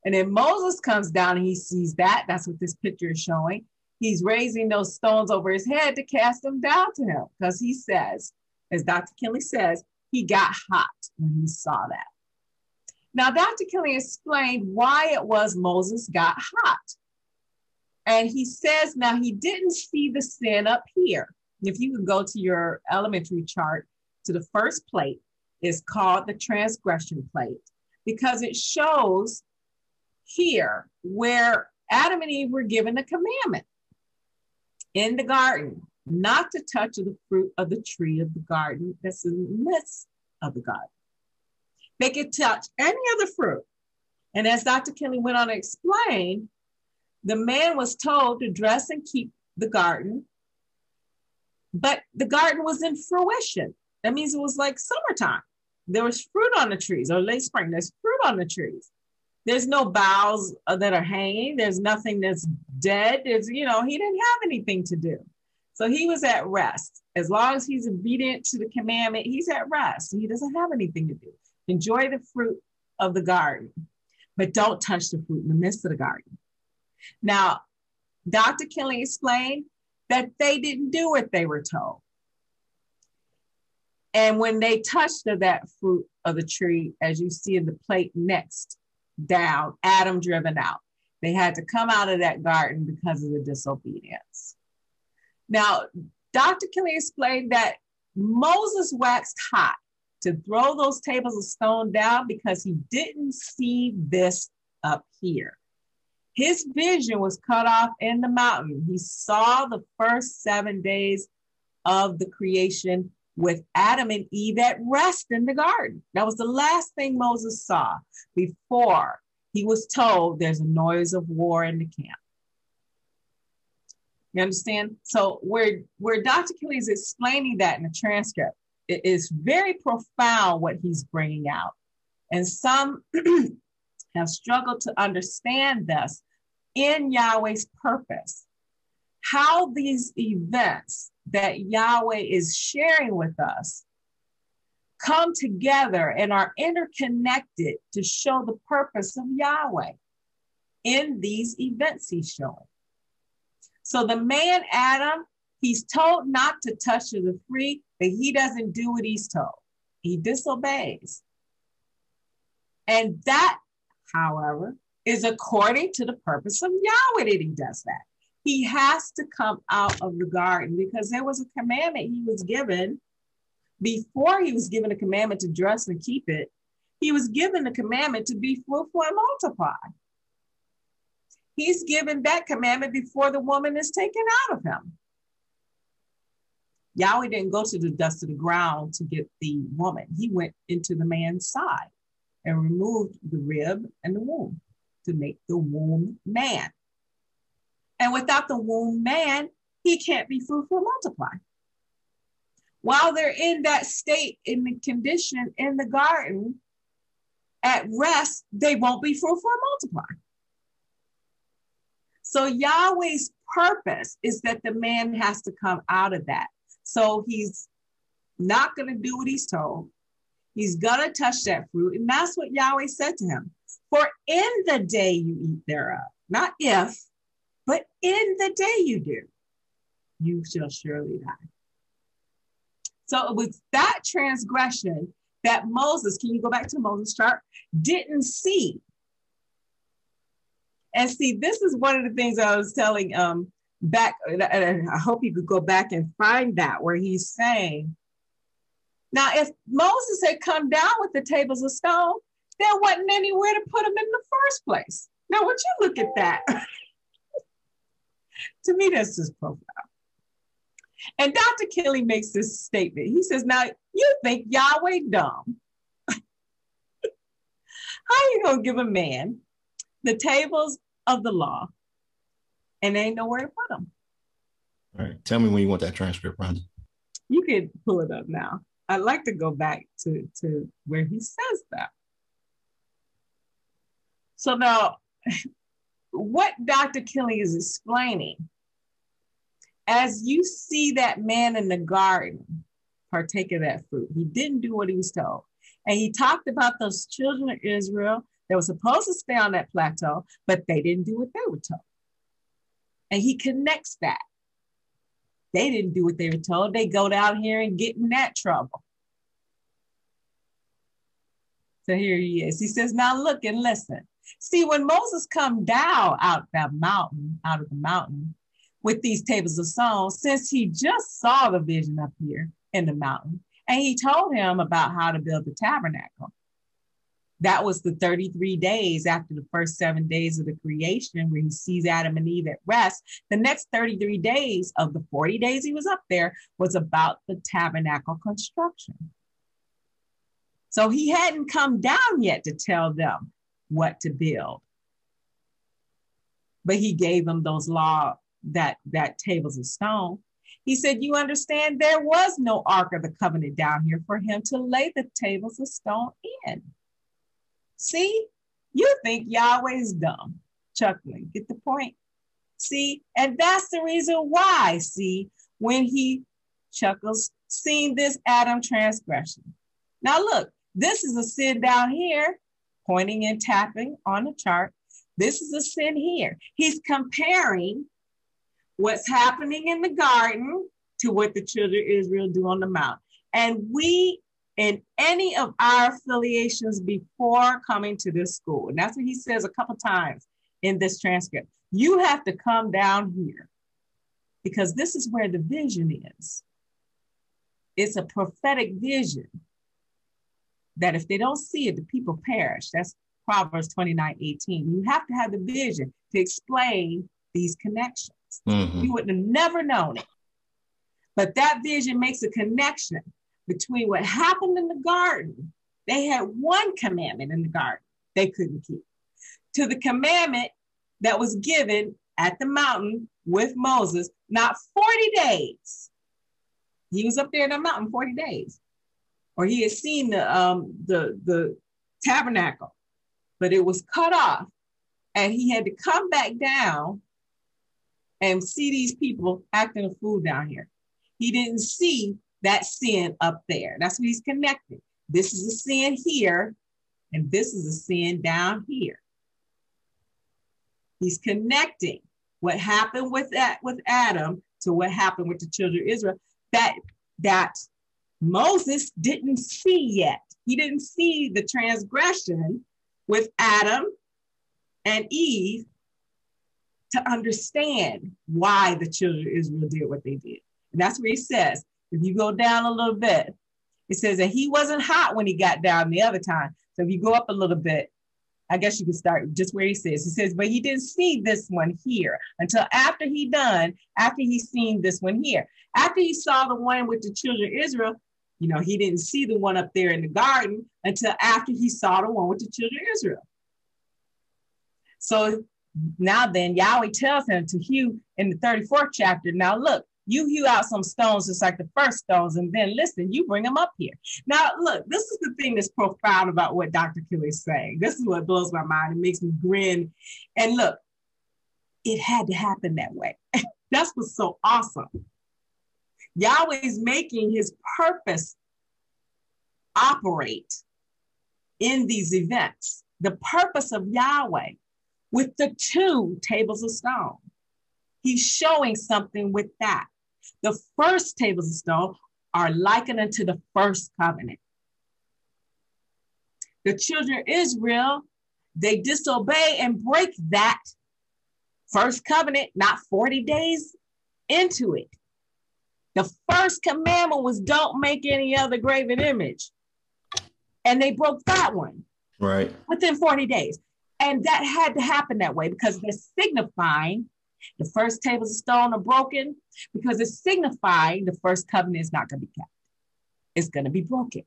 And then Moses comes down and he sees that. That's what this picture is showing. He's raising those stones over his head to cast them down to him because he says, as Dr. Kinley says, he got hot when he saw that. Now, Dr. Kinley explained why it was Moses got hot. And he says, now he didn't see the sin up here. If you can go to your elementary chart to the first plate, is called the transgression plate because it shows here where Adam and Eve were given a commandment in the garden not to touch the fruit of the tree of the garden that's in the midst of the garden. They could touch any other fruit. And as Dr. Kinley went on to explain, the man was told to dress and keep the garden, but the garden was in fruition. That means it was like summertime. There was fruit on the trees, or late spring, there's fruit on the trees. There's no boughs uh, that are hanging. There's nothing that's dead. There's, you know, he didn't have anything to do. So he was at rest. As long as he's obedient to the commandment, he's at rest. He doesn't have anything to do. Enjoy the fruit of the garden, but don't touch the fruit in the midst of the garden. Now, Dr. Kinley explained that they didn't do what they were told. And when they touched of that fruit of the tree, as you see in the plate next down, Adam driven out. They had to come out of that garden because of the disobedience. Now, Dr. Kinley explained that Moses waxed hot to throw those tables of stone down because he didn't see this up here. His vision was cut off in the mountain. He saw the first seven days of the creation with Adam and Eve at rest in the garden. That was the last thing Moses saw before he was told there's a noise of war in the camp. You understand? So where where Dr. Kinley is explaining that in the transcript, it is very profound what he's bringing out. And some (clears throat) have struggled to understand this in Yahweh's purpose. How these events that Yahweh is sharing with us come together and are interconnected to show the purpose of Yahweh in these events he's showing. So the man Adam, he's told not to touch the tree, but he doesn't do what he's told. He disobeys. And that, however, is according to the purpose of Yahweh that he does that. He has to come out of the garden because there was a commandment he was given before he was given a commandment to dress and keep it. He was given the commandment to be fruitful and multiply. He's given that commandment before the woman is taken out of him. Yahweh didn't go to the dust of the ground to get the woman. He went into the man's side and removed the rib and the womb to make the womb man. And without the womb man, he can't be fruitful and multiply. While they're in that state, in the condition in the garden, at rest, they won't be fruitful and multiply. So Yahweh's purpose is that the man has to come out of that. So he's not going to do what he's told. He's going to touch that fruit. And that's what Yahweh said to him. For in the day you eat thereof, not if, but in the day you do, you shall surely die. So it was that transgression that Moses, can you go back to Moses' chart, didn't see and see, this is one of the things I was telling um back, and I hope you could go back and find that where he's saying, now if Moses had come down with the tables of stone, there wasn't anywhere to put them in the first place. Now, would you look at that? (laughs) to me, that's just profile. And Dr. Kinley makes this statement. He says, Now you think Yahweh dumb. (laughs) How are you gonna give a man the tables of the law, and ain't nowhere to put them. All right. Tell me when you want that transcript, Rhonda. You can pull it up now. I'd like to go back to, to where he says that. So now, (laughs) what Dr. Kinley is explaining, as you see that man in the garden partake of that fruit, he didn't do what he was told. And he talked about those children of Israel they were supposed to stay on that plateau, but they didn't do what they were told. And he connects that. They didn't do what they were told. They go down here and get in that trouble. So here he is. He says, Now look and listen. See, when Moses come down out that mountain, out of the mountain, with these tables of stone, since he just saw the vision up here in the mountain, and he told him about how to build the tabernacle that was the 33 days after the first seven days of the creation where he sees Adam and Eve at rest. The next 33 days of the 40 days he was up there was about the tabernacle construction. So he hadn't come down yet to tell them what to build. But he gave them those law that that tables of stone. He said, You understand, there was no ark of the covenant down here for him to lay the tables of stone in. See, you think Yahweh is dumb, chuckling. Get the point? See, and that's the reason why, see, when he chuckles, seeing this Adam transgression. Now, look, this is a sin down here, pointing and tapping on the chart. This is a sin here. He's comparing what's happening in the garden to what the children of Israel do on the mount. And we in any of our affiliations before coming to this school. And that's what he says a couple times in this transcript. You have to come down here because this is where the vision is. It's a prophetic vision that if they don't see it, the people perish. That's Proverbs 29 18. You have to have the vision to explain these connections. Mm-hmm. You would have never known it. But that vision makes a connection between what happened in the garden. They had one commandment in the garden they couldn't keep, to the commandment that was given at the mountain with Moses, not 40 days. He was up there in the mountain 40 days. Or he had seen the um the the tabernacle, but it was cut off. And he had to come back down and see these people acting a fool down here. He didn't see that sin up there. That's what he's connecting. This is a sin here, and this is a sin down here. He's connecting what happened with that with Adam to what happened with the children of Israel that that Moses didn't see yet. He didn't see the transgression with Adam and Eve to understand why the children of Israel did what they did. And that's where he says, if you go down a little bit, it says that he wasn't hot when he got down the other time. So if you go up a little bit, I guess you can start just where he says. He says, but he didn't see this one here until after he done, after he seen this one here. After he saw the one with the children of Israel, you know, he didn't see the one up there in the garden until after he saw the one with the children of Israel. So now then, Yahweh tells him to hew in the 34th chapter. Now look, you hew out some stones just like the first stones, and then listen, you bring them up here. Now, look, this is the thing that's profound about what Dr. Kinley is saying. This is what blows my mind. It makes me grin. And look, it had to happen that way. (laughs) that's what's so awesome. Yahweh is making his purpose operate in these events. The purpose of Yahweh with the two tables of stone. He's showing something with that. The first tables of stone are likened unto the first covenant. The children of Israel, they disobey and break that first covenant, not 40 days into it. The first commandment was don't make any other graven image. And they broke that one. Right. Within 40 days. And that had to happen that way because they're signifying the first tables of stone are broken because it's signifying the first covenant is not going to be kept. It's going to be broken.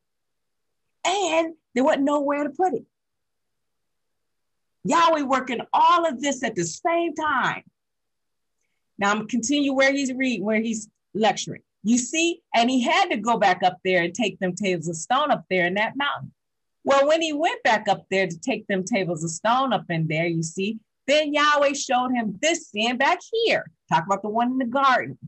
And there wasn't nowhere to put it. Yahweh working all of this at the same time. Now I'm continue where he's reading, where he's lecturing. You see, and he had to go back up there and take them tables of stone up there in that mountain. Well, when he went back up there to take them tables of stone up in there, you see, then Yahweh showed him this sin back here. Talk about the one in the garden.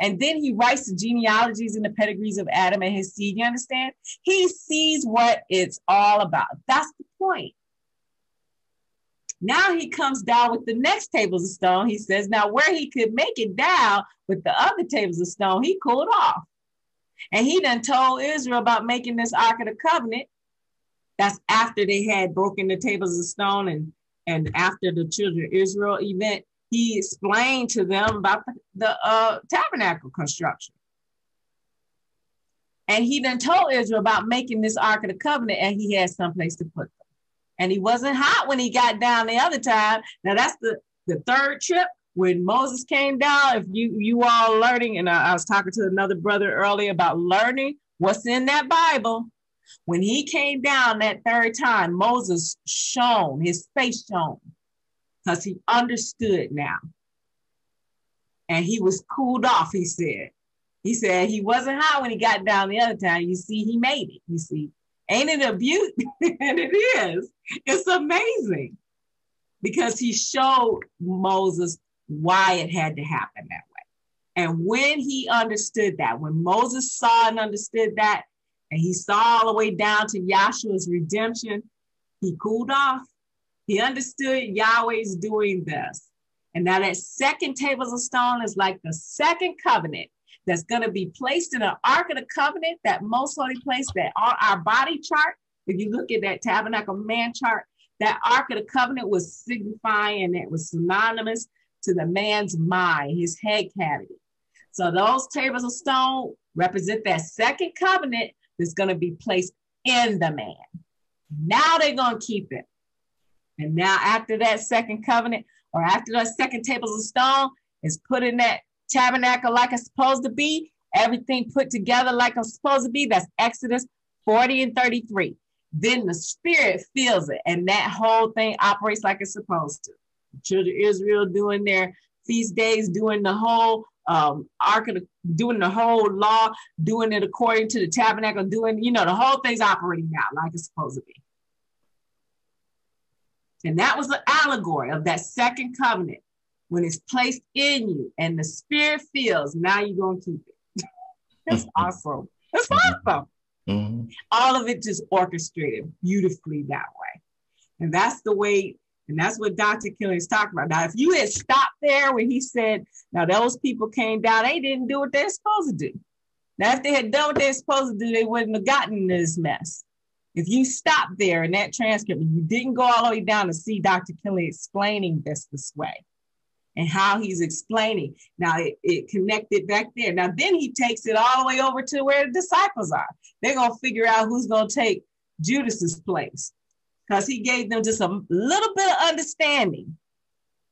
And then he writes the genealogies and the pedigrees of Adam and his seed. You understand? He sees what it's all about. That's the point. Now he comes down with the next tables of stone. He says, now where he could make it down with the other tables of stone, he cooled off. And he done told Israel about making this Ark of the Covenant. That's after they had broken the tables of stone and and after the children of Israel event, he explained to them about the, the uh, tabernacle construction. And he then told Israel about making this Ark of the Covenant, and he had someplace to put them. And he wasn't hot when he got down the other time. Now that's the, the third trip when Moses came down. If you you all learning, and I, I was talking to another brother earlier about learning what's in that Bible. When he came down that third time, Moses shone, his face shone, because he understood now. And he was cooled off, he said. He said he wasn't high when he got down the other time. You see, he made it. You see, ain't it a beauty? (laughs) and it is. It's amazing because he showed Moses why it had to happen that way. And when he understood that, when Moses saw and understood that, and he saw all the way down to Yahshua's redemption, he cooled off. He understood Yahweh's doing this. And now that second tables of stone is like the second covenant that's going to be placed in an ark of the covenant, that most holy place that on our body chart, if you look at that tabernacle man chart, that ark of the covenant was signifying it was synonymous to the man's mind, his head cavity. So those tables of stone represent that second covenant that's going to be placed in the man. Now they're going to keep it. And now, after that second covenant or after that second tables of stone is put in that tabernacle like it's supposed to be, everything put together like I'm supposed to be. That's Exodus 40 and 33. Then the spirit feels it, and that whole thing operates like it's supposed to. Children of Israel doing their feast days, doing the whole um, ark of the, doing the whole law, doing it according to the tabernacle, doing, you know, the whole thing's operating out like it's supposed to be. And that was the allegory of that second covenant when it's placed in you and the spirit feels, now you're going to keep it. (laughs) That's awesome. That's awesome. Mm-hmm. All of it just orchestrated beautifully that way. And that's the way, and that's what Dr. Kinley is talking about. Now, if you had stopped there when he said, now those people came down, they didn't do what they're supposed to do. Now, if they had done what they're supposed to do, they wouldn't have gotten this mess. If you stopped there in that transcript and you didn't go all the way down to see Dr. Kinley explaining this this way and how he's explaining, now it, it connected back there. Now, then he takes it all the way over to where the disciples are. They're going to figure out who's going to take Judas's place because he gave them just a little bit of understanding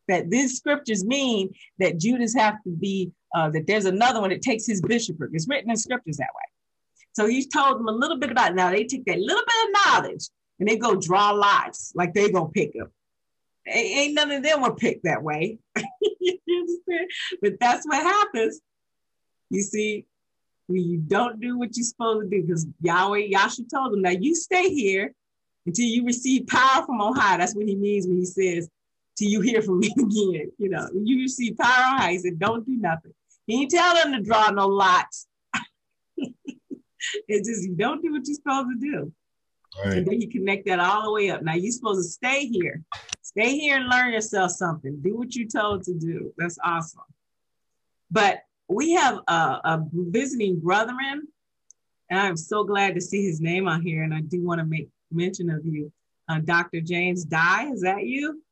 that these scriptures mean that Judas have to be, uh, that there's another one that takes his bishopric. It's written in scriptures that way. So he's told them a little bit about it. Now they take that little bit of knowledge and they go draw lots like they gonna pick them. Ain't none of them were picked that way. (laughs) but that's what happens. You see, when you don't do what you're supposed to do, because Yahweh, Yahshua told them, now you stay here until you receive power from on high. That's what he means when he says, till you hear from me (laughs) again. You know, when you receive power on high, he said, don't do nothing. He didn't tell them to draw no lots. (laughs) it's just you don't do what you're supposed to do. Right. And then you connect that all the way up. Now you're supposed to stay here. Stay here and learn yourself something. Do what you're told to do. That's awesome. But we have a, a visiting brethren, and I'm so glad to see his name on here. And I do want to make mention of you. Uh, Dr. James Dye, is that you?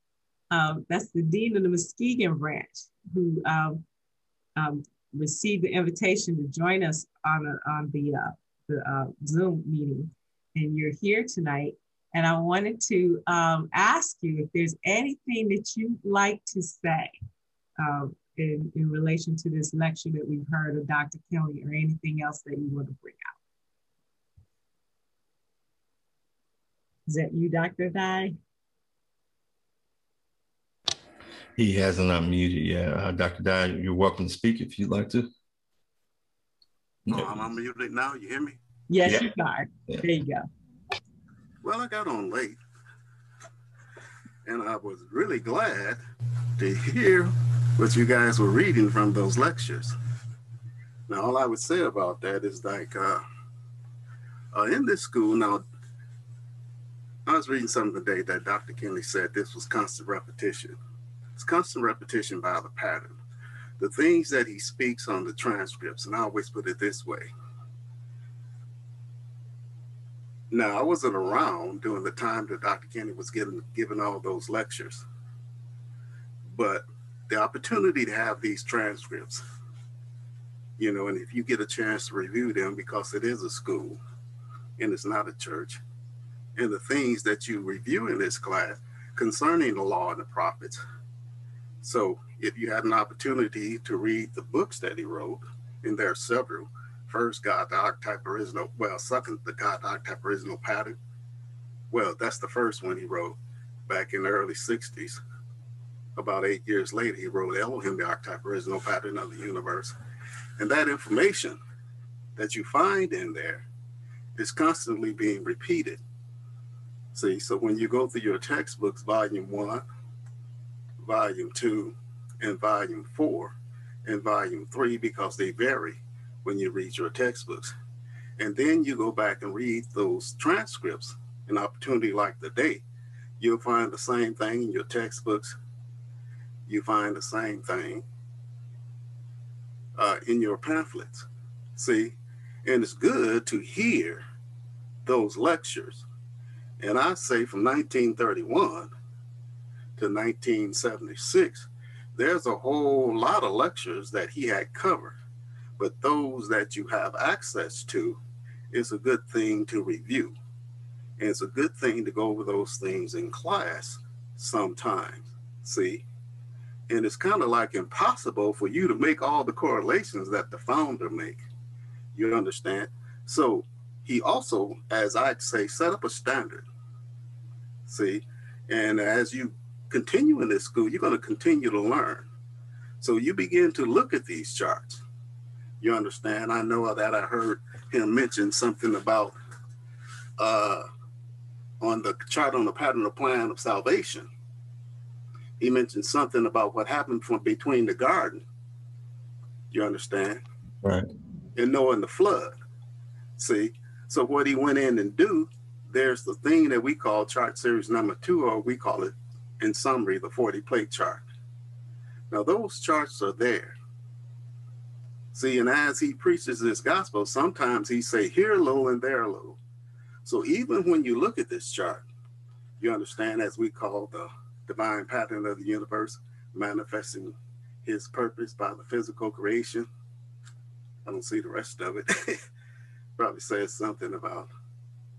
Um, that's the Dean of the Muskegon branch who um, um, received the invitation to join us on, a, on the, uh, the uh, Zoom meeting. And you're here tonight. And I wanted to um, ask you if there's anything that you'd like to say um, in, in relation to this lecture that we've heard of Dr. Kinley or anything else that you want to bring out. Is that you, Dr. Dye? He hasn't unmuted yet. Uh, Dr. Dye, you're welcome to speak if you'd like to. Oh, I'm unmuted now. You hear me? Yes, yeah. you are. Yeah. There you go. Well, I got on late, and I was really glad to hear what you guys were reading from those lectures. Now, all I would say about that is like, uh, uh, in this school, now, I was reading something today that Dr. Kinley said this was constant repetition. It's constant repetition by the pattern. The things that he speaks on the transcripts, and I always put it this way. Now, I wasn't around during the time that Dr. Kinley was giving, giving all those lectures, but the opportunity to have these transcripts, you know, and if you get a chance to review them because it is a school and it's not a church, and the things that you review in this class concerning the law and the prophets, so if you had an opportunity to read the books that he wrote, and there are several, first God, the archetype original, well, second, the God the archetype original pattern. Well, that's the first one he wrote back in the early 60s. About eight years later, he wrote Elohim, the archetype original pattern of the universe. And that information that you find in there is constantly being repeated. See, so when you go through your textbooks, volume one, volume two and volume four and volume three because they vary when you read your textbooks. And then you go back and read those transcripts, an opportunity like the day, you'll find the same thing in your textbooks. You find the same thing uh, in your pamphlets. See, and it's good to hear those lectures. And I say from 1931 to 1976, there's a whole lot of lectures that he had covered. But those that you have access to, is a good thing to review. And it's a good thing to go over those things in class sometimes. See? And it's kind of like impossible for you to make all the correlations that the founder make. You understand? So he also, as I say, set up a standard. See, and as you continue in this school, you're going to continue to learn. So you begin to look at these charts. You understand? I know that I heard him mention something about uh, on the chart on the pattern of plan of salvation. He mentioned something about what happened from between the garden. You understand? Right. And knowing the flood. See, so what he went in and do, there's the thing that we call chart series number two, or we call it in summary, the 40 plate chart. Now those charts are there. See, and as he preaches this gospel, sometimes he say here a little and there a little. So even when you look at this chart, you understand as we call the divine pattern of the universe manifesting his purpose by the physical creation. I don't see the rest of it. (laughs) Probably says something about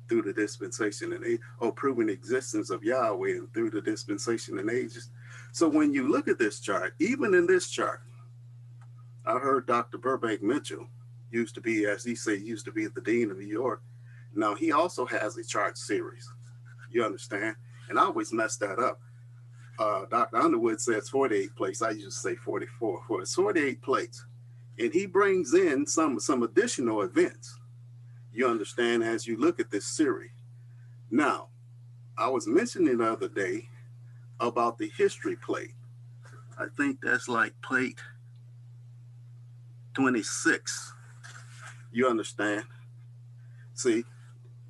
through the dispensation and age, or proving existence of Yahweh and through the dispensation and ages. So when you look at this chart, even in this chart, I heard Dr. Burbank Mitchell used to be, as he said, used to be the dean of New York. Now he also has a chart series. You understand? And I always mess that up. Uh, Dr. Underwood says 48 plates. I used to say 44. For it's 48 plates. And he brings in some some additional events you understand as you look at this series. Now, I was mentioning the other day about the history plate. I think that's like plate 26. You understand? See,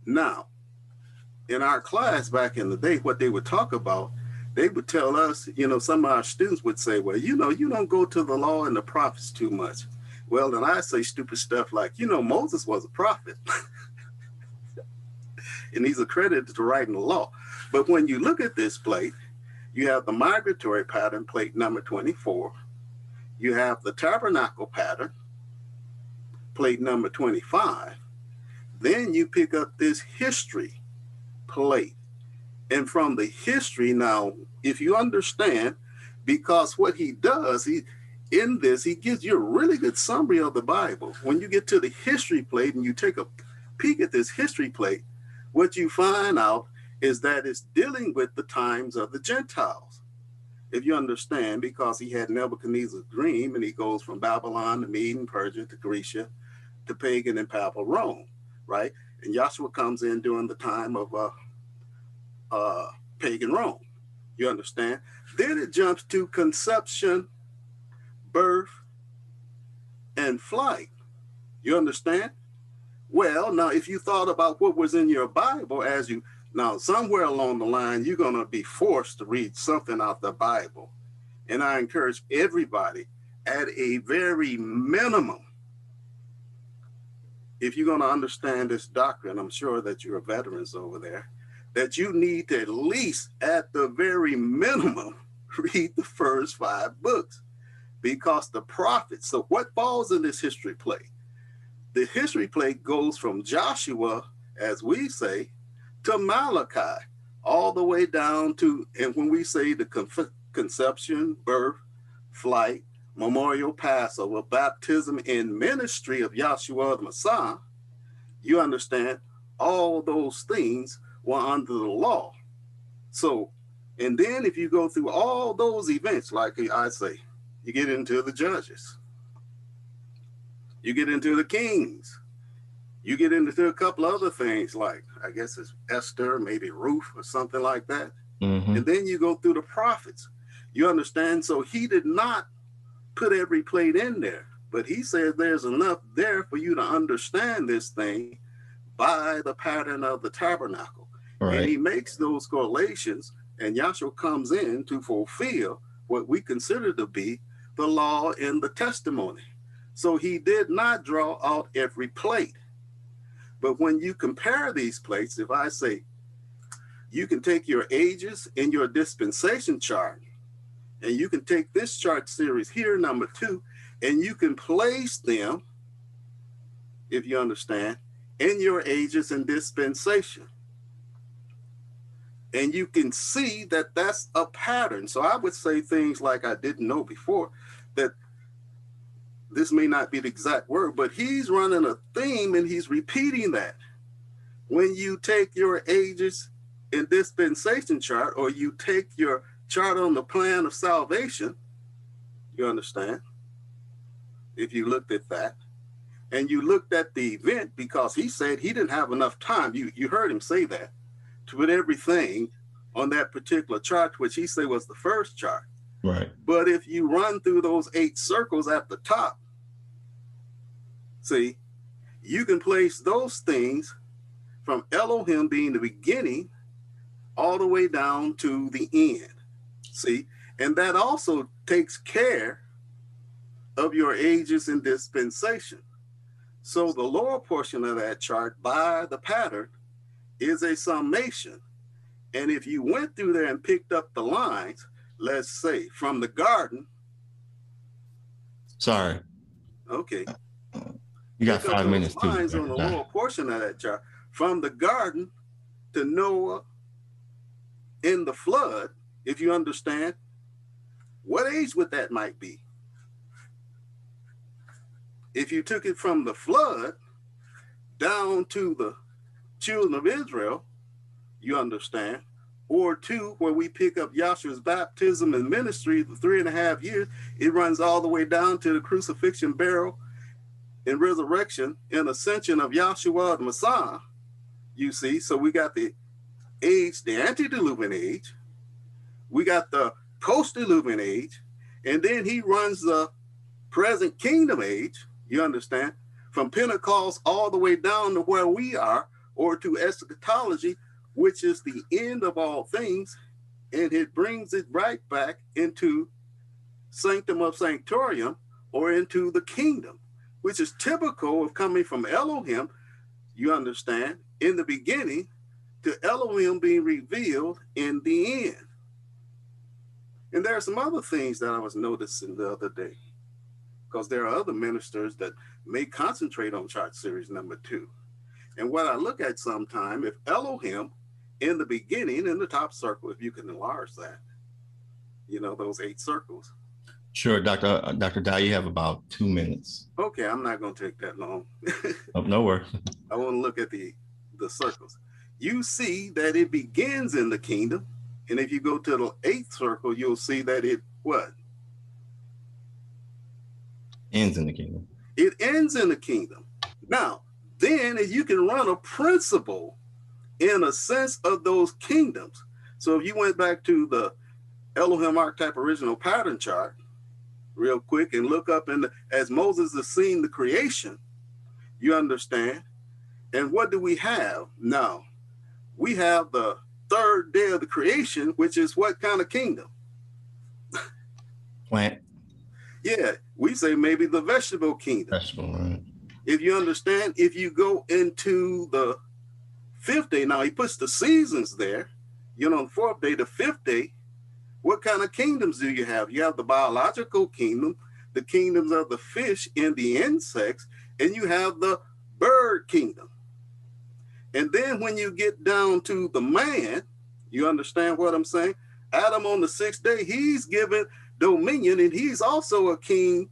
now, in our class back in the day, what they would talk about, they would tell us, you know, some of our students would say, well, you know, you don't go to the law and the prophets too much. Well, then I say stupid stuff like, you know, Moses was a prophet. (laughs) and he's accredited to writing the law. But when you look at this plate, you have the migratory pattern, plate number 24. You have the tabernacle pattern, plate number 25. Then you pick up this history plate. And from the history, now, if you understand, because what he does, he in this, he gives you a really good summary of the Bible. When you get to the history plate and you take a peek at this history plate, what you find out is that it's dealing with the times of the Gentiles. If you understand, because he had Nebuchadnezzar's dream and he goes from Babylon to Mede and Persia to Grecia to pagan and papal Rome, right? And Yahshua comes in during the time of uh, uh, pagan Rome. You understand? Then it jumps to conception birth, and flight. You understand? Well, now, if you thought about what was in your Bible as you, now, somewhere along the line, you're going to be forced to read something out the Bible. And I encourage everybody at a very minimum, if you're going to understand this doctrine, I'm sure that you're veterans over there, that you need to at least, at the very minimum, (laughs) read the first five books because the prophets. So, what falls in this history plate? The history plate goes from Joshua, as we say, to Malachi, all the way down to, and when we say the conception, birth, flight, memorial, Passover, baptism, and ministry of Yahshua the Messiah, you understand all those things were under the law. So, and then if you go through all those events, like I say, you get into the judges. You get into the kings. You get into a couple other things like I guess it's Esther, maybe Ruth or something like that. Mm-hmm. And then you go through the prophets. You understand? So he did not put every plate in there, but he says there's enough there for you to understand this thing by the pattern of the tabernacle. Right. And he makes those correlations, and Yahshua comes in to fulfill what we consider to be the law and the testimony. So he did not draw out every plate. But when you compare these plates, if I say you can take your ages in your dispensation chart, and you can take this chart series here, number two, and you can place them, if you understand, in your ages and dispensation. And you can see that that's a pattern. So I would say things like I didn't know before that this may not be the exact word, but he's running a theme and he's repeating that. When you take your ages in dispensation chart, or you take your chart on the plan of salvation, you understand? If you looked at that, and you looked at the event because he said he didn't have enough time. You you heard him say that to put everything on that particular chart, which he said was the first chart. Right. But if you run through those eight circles at the top, see, you can place those things from Elohim being the beginning all the way down to the end. See, and that also takes care of your ages and dispensation. So the lower portion of that chart by the pattern is a summation. And if you went through there and picked up the lines, let's say from the garden. Sorry. Okay. You got five minutes too. Lines on the lower portion of that chart from the garden to Noah in the flood, if you understand, what age would that might be? If you took it from the flood down to the children of Israel, you understand, or two, where we pick up Yahshua's baptism and ministry, the three and a half years, it runs all the way down to the crucifixion, burial, and resurrection and ascension of Yahshua the Messiah. You see, so we got the age, the antediluvian age, we got the post-diluvian age, and then he runs the present kingdom age, you understand, from Pentecost all the way down to where we are, or to eschatology, which is the end of all things, and it brings it right back into sanctum of sanctorium or into the kingdom, which is typical of coming from Elohim, you understand, in the beginning to Elohim being revealed in the end. And there are some other things that I was noticing the other day, because there are other ministers that may concentrate on chart series number two. And what I look at sometime, if Elohim in the beginning in the top circle, if you can enlarge that, you know, those eight circles. Sure, Dr. Uh, Dr. Dye, you have about two minutes. Okay, I'm not going to take that long. (laughs) oh, no worries. I want to look at the the circles. You see that it begins in the kingdom, and if you go to the eighth circle, you'll see that it what ends in the kingdom. It ends in the kingdom. Now, then if you can run a principle in a sense of those kingdoms. So if you went back to the Elohim archetype original pattern chart real quick and look up and as Moses is seeing the creation, you understand. And what do we have now? We have the third day of the creation, which is what kind of kingdom? Plant. Yeah, we say maybe the vegetable kingdom. Vegetable, right. If you understand, if you go into the fifth day, now he puts the seasons there, you know, the fourth day, the fifth day, what kind of kingdoms do you have? You have the biological kingdom, the kingdoms of the fish and the insects, and you have the bird kingdom. And then when you get down to the man, you understand what I'm saying? Adam on the sixth day, he's given dominion and he's also a king,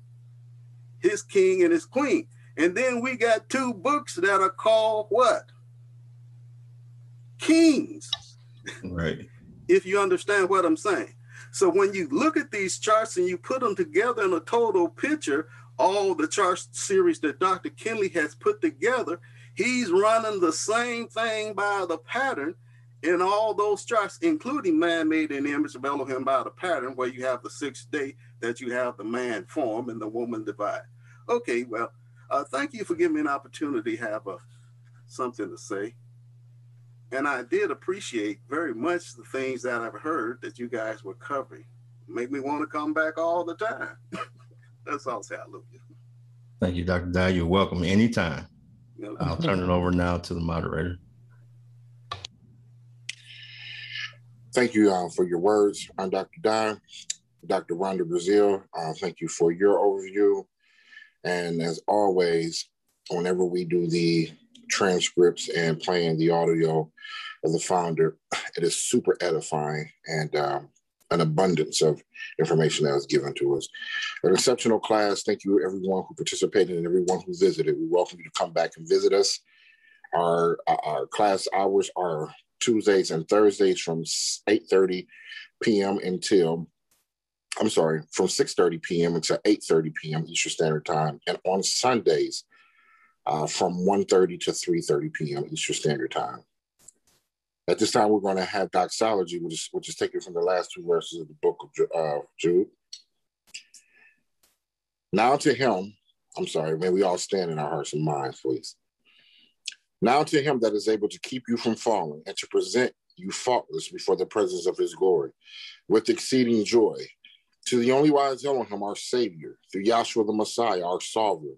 his king and his queen. And then we got two books that are called what? Kings. Right. if you understand what I'm saying. So when you look at these charts and you put them together in a total picture, all the chart series that Dr. Kinley has put together, he's running the same thing by the pattern in all those charts, including man made and image of Elohim by the pattern, where you have the sixth day that you have the man form and the woman divide. Okay, well, uh, thank you for giving me an opportunity to have a, uh, something to say. And I did appreciate very much the things that I've heard that you guys were covering. Make me want to come back all the time. (laughs) That's all. Say hallelujah. Thank you, Dr. Dye. You're welcome anytime. I'll turn it over now to the moderator. Thank you uh, for your words. I'm Dr. Dye. Dr. Rhonda Brazil, uh, thank you for your overview. And as always, whenever we do the transcripts and playing the audio of the founder, it is super edifying. And um, an abundance of information that was given to us. An exceptional class. Thank you, everyone who participated and everyone who visited. We welcome you to come back and visit us. Our, our class hours are Tuesdays and Thursdays from 8.30 p.m. until, I'm sorry, from 6.30 p.m. until 8.30 p.m. Eastern Standard Time. And on Sundays uh, from 1.30 to 3.30 p.m. Eastern Standard Time. At this time, we're going to have doxology, which is, which is taken from the last two verses of the book of uh, Jude. Now to him, I'm sorry, may we all stand in our hearts and minds, please. Now to him that is able to keep you from falling and to present you faultless before the presence of his glory with exceeding joy. To the only wise Elohim, our Savior, through Yahshua the Messiah, our sovereign,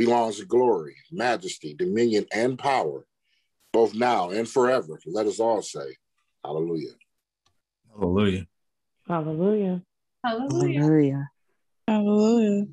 belongs to glory, majesty, dominion, and power both now and forever. Let us all say, Hallelujah. Hallelujah. Hallelujah. Hallelujah. Hallelujah. Hallelujah.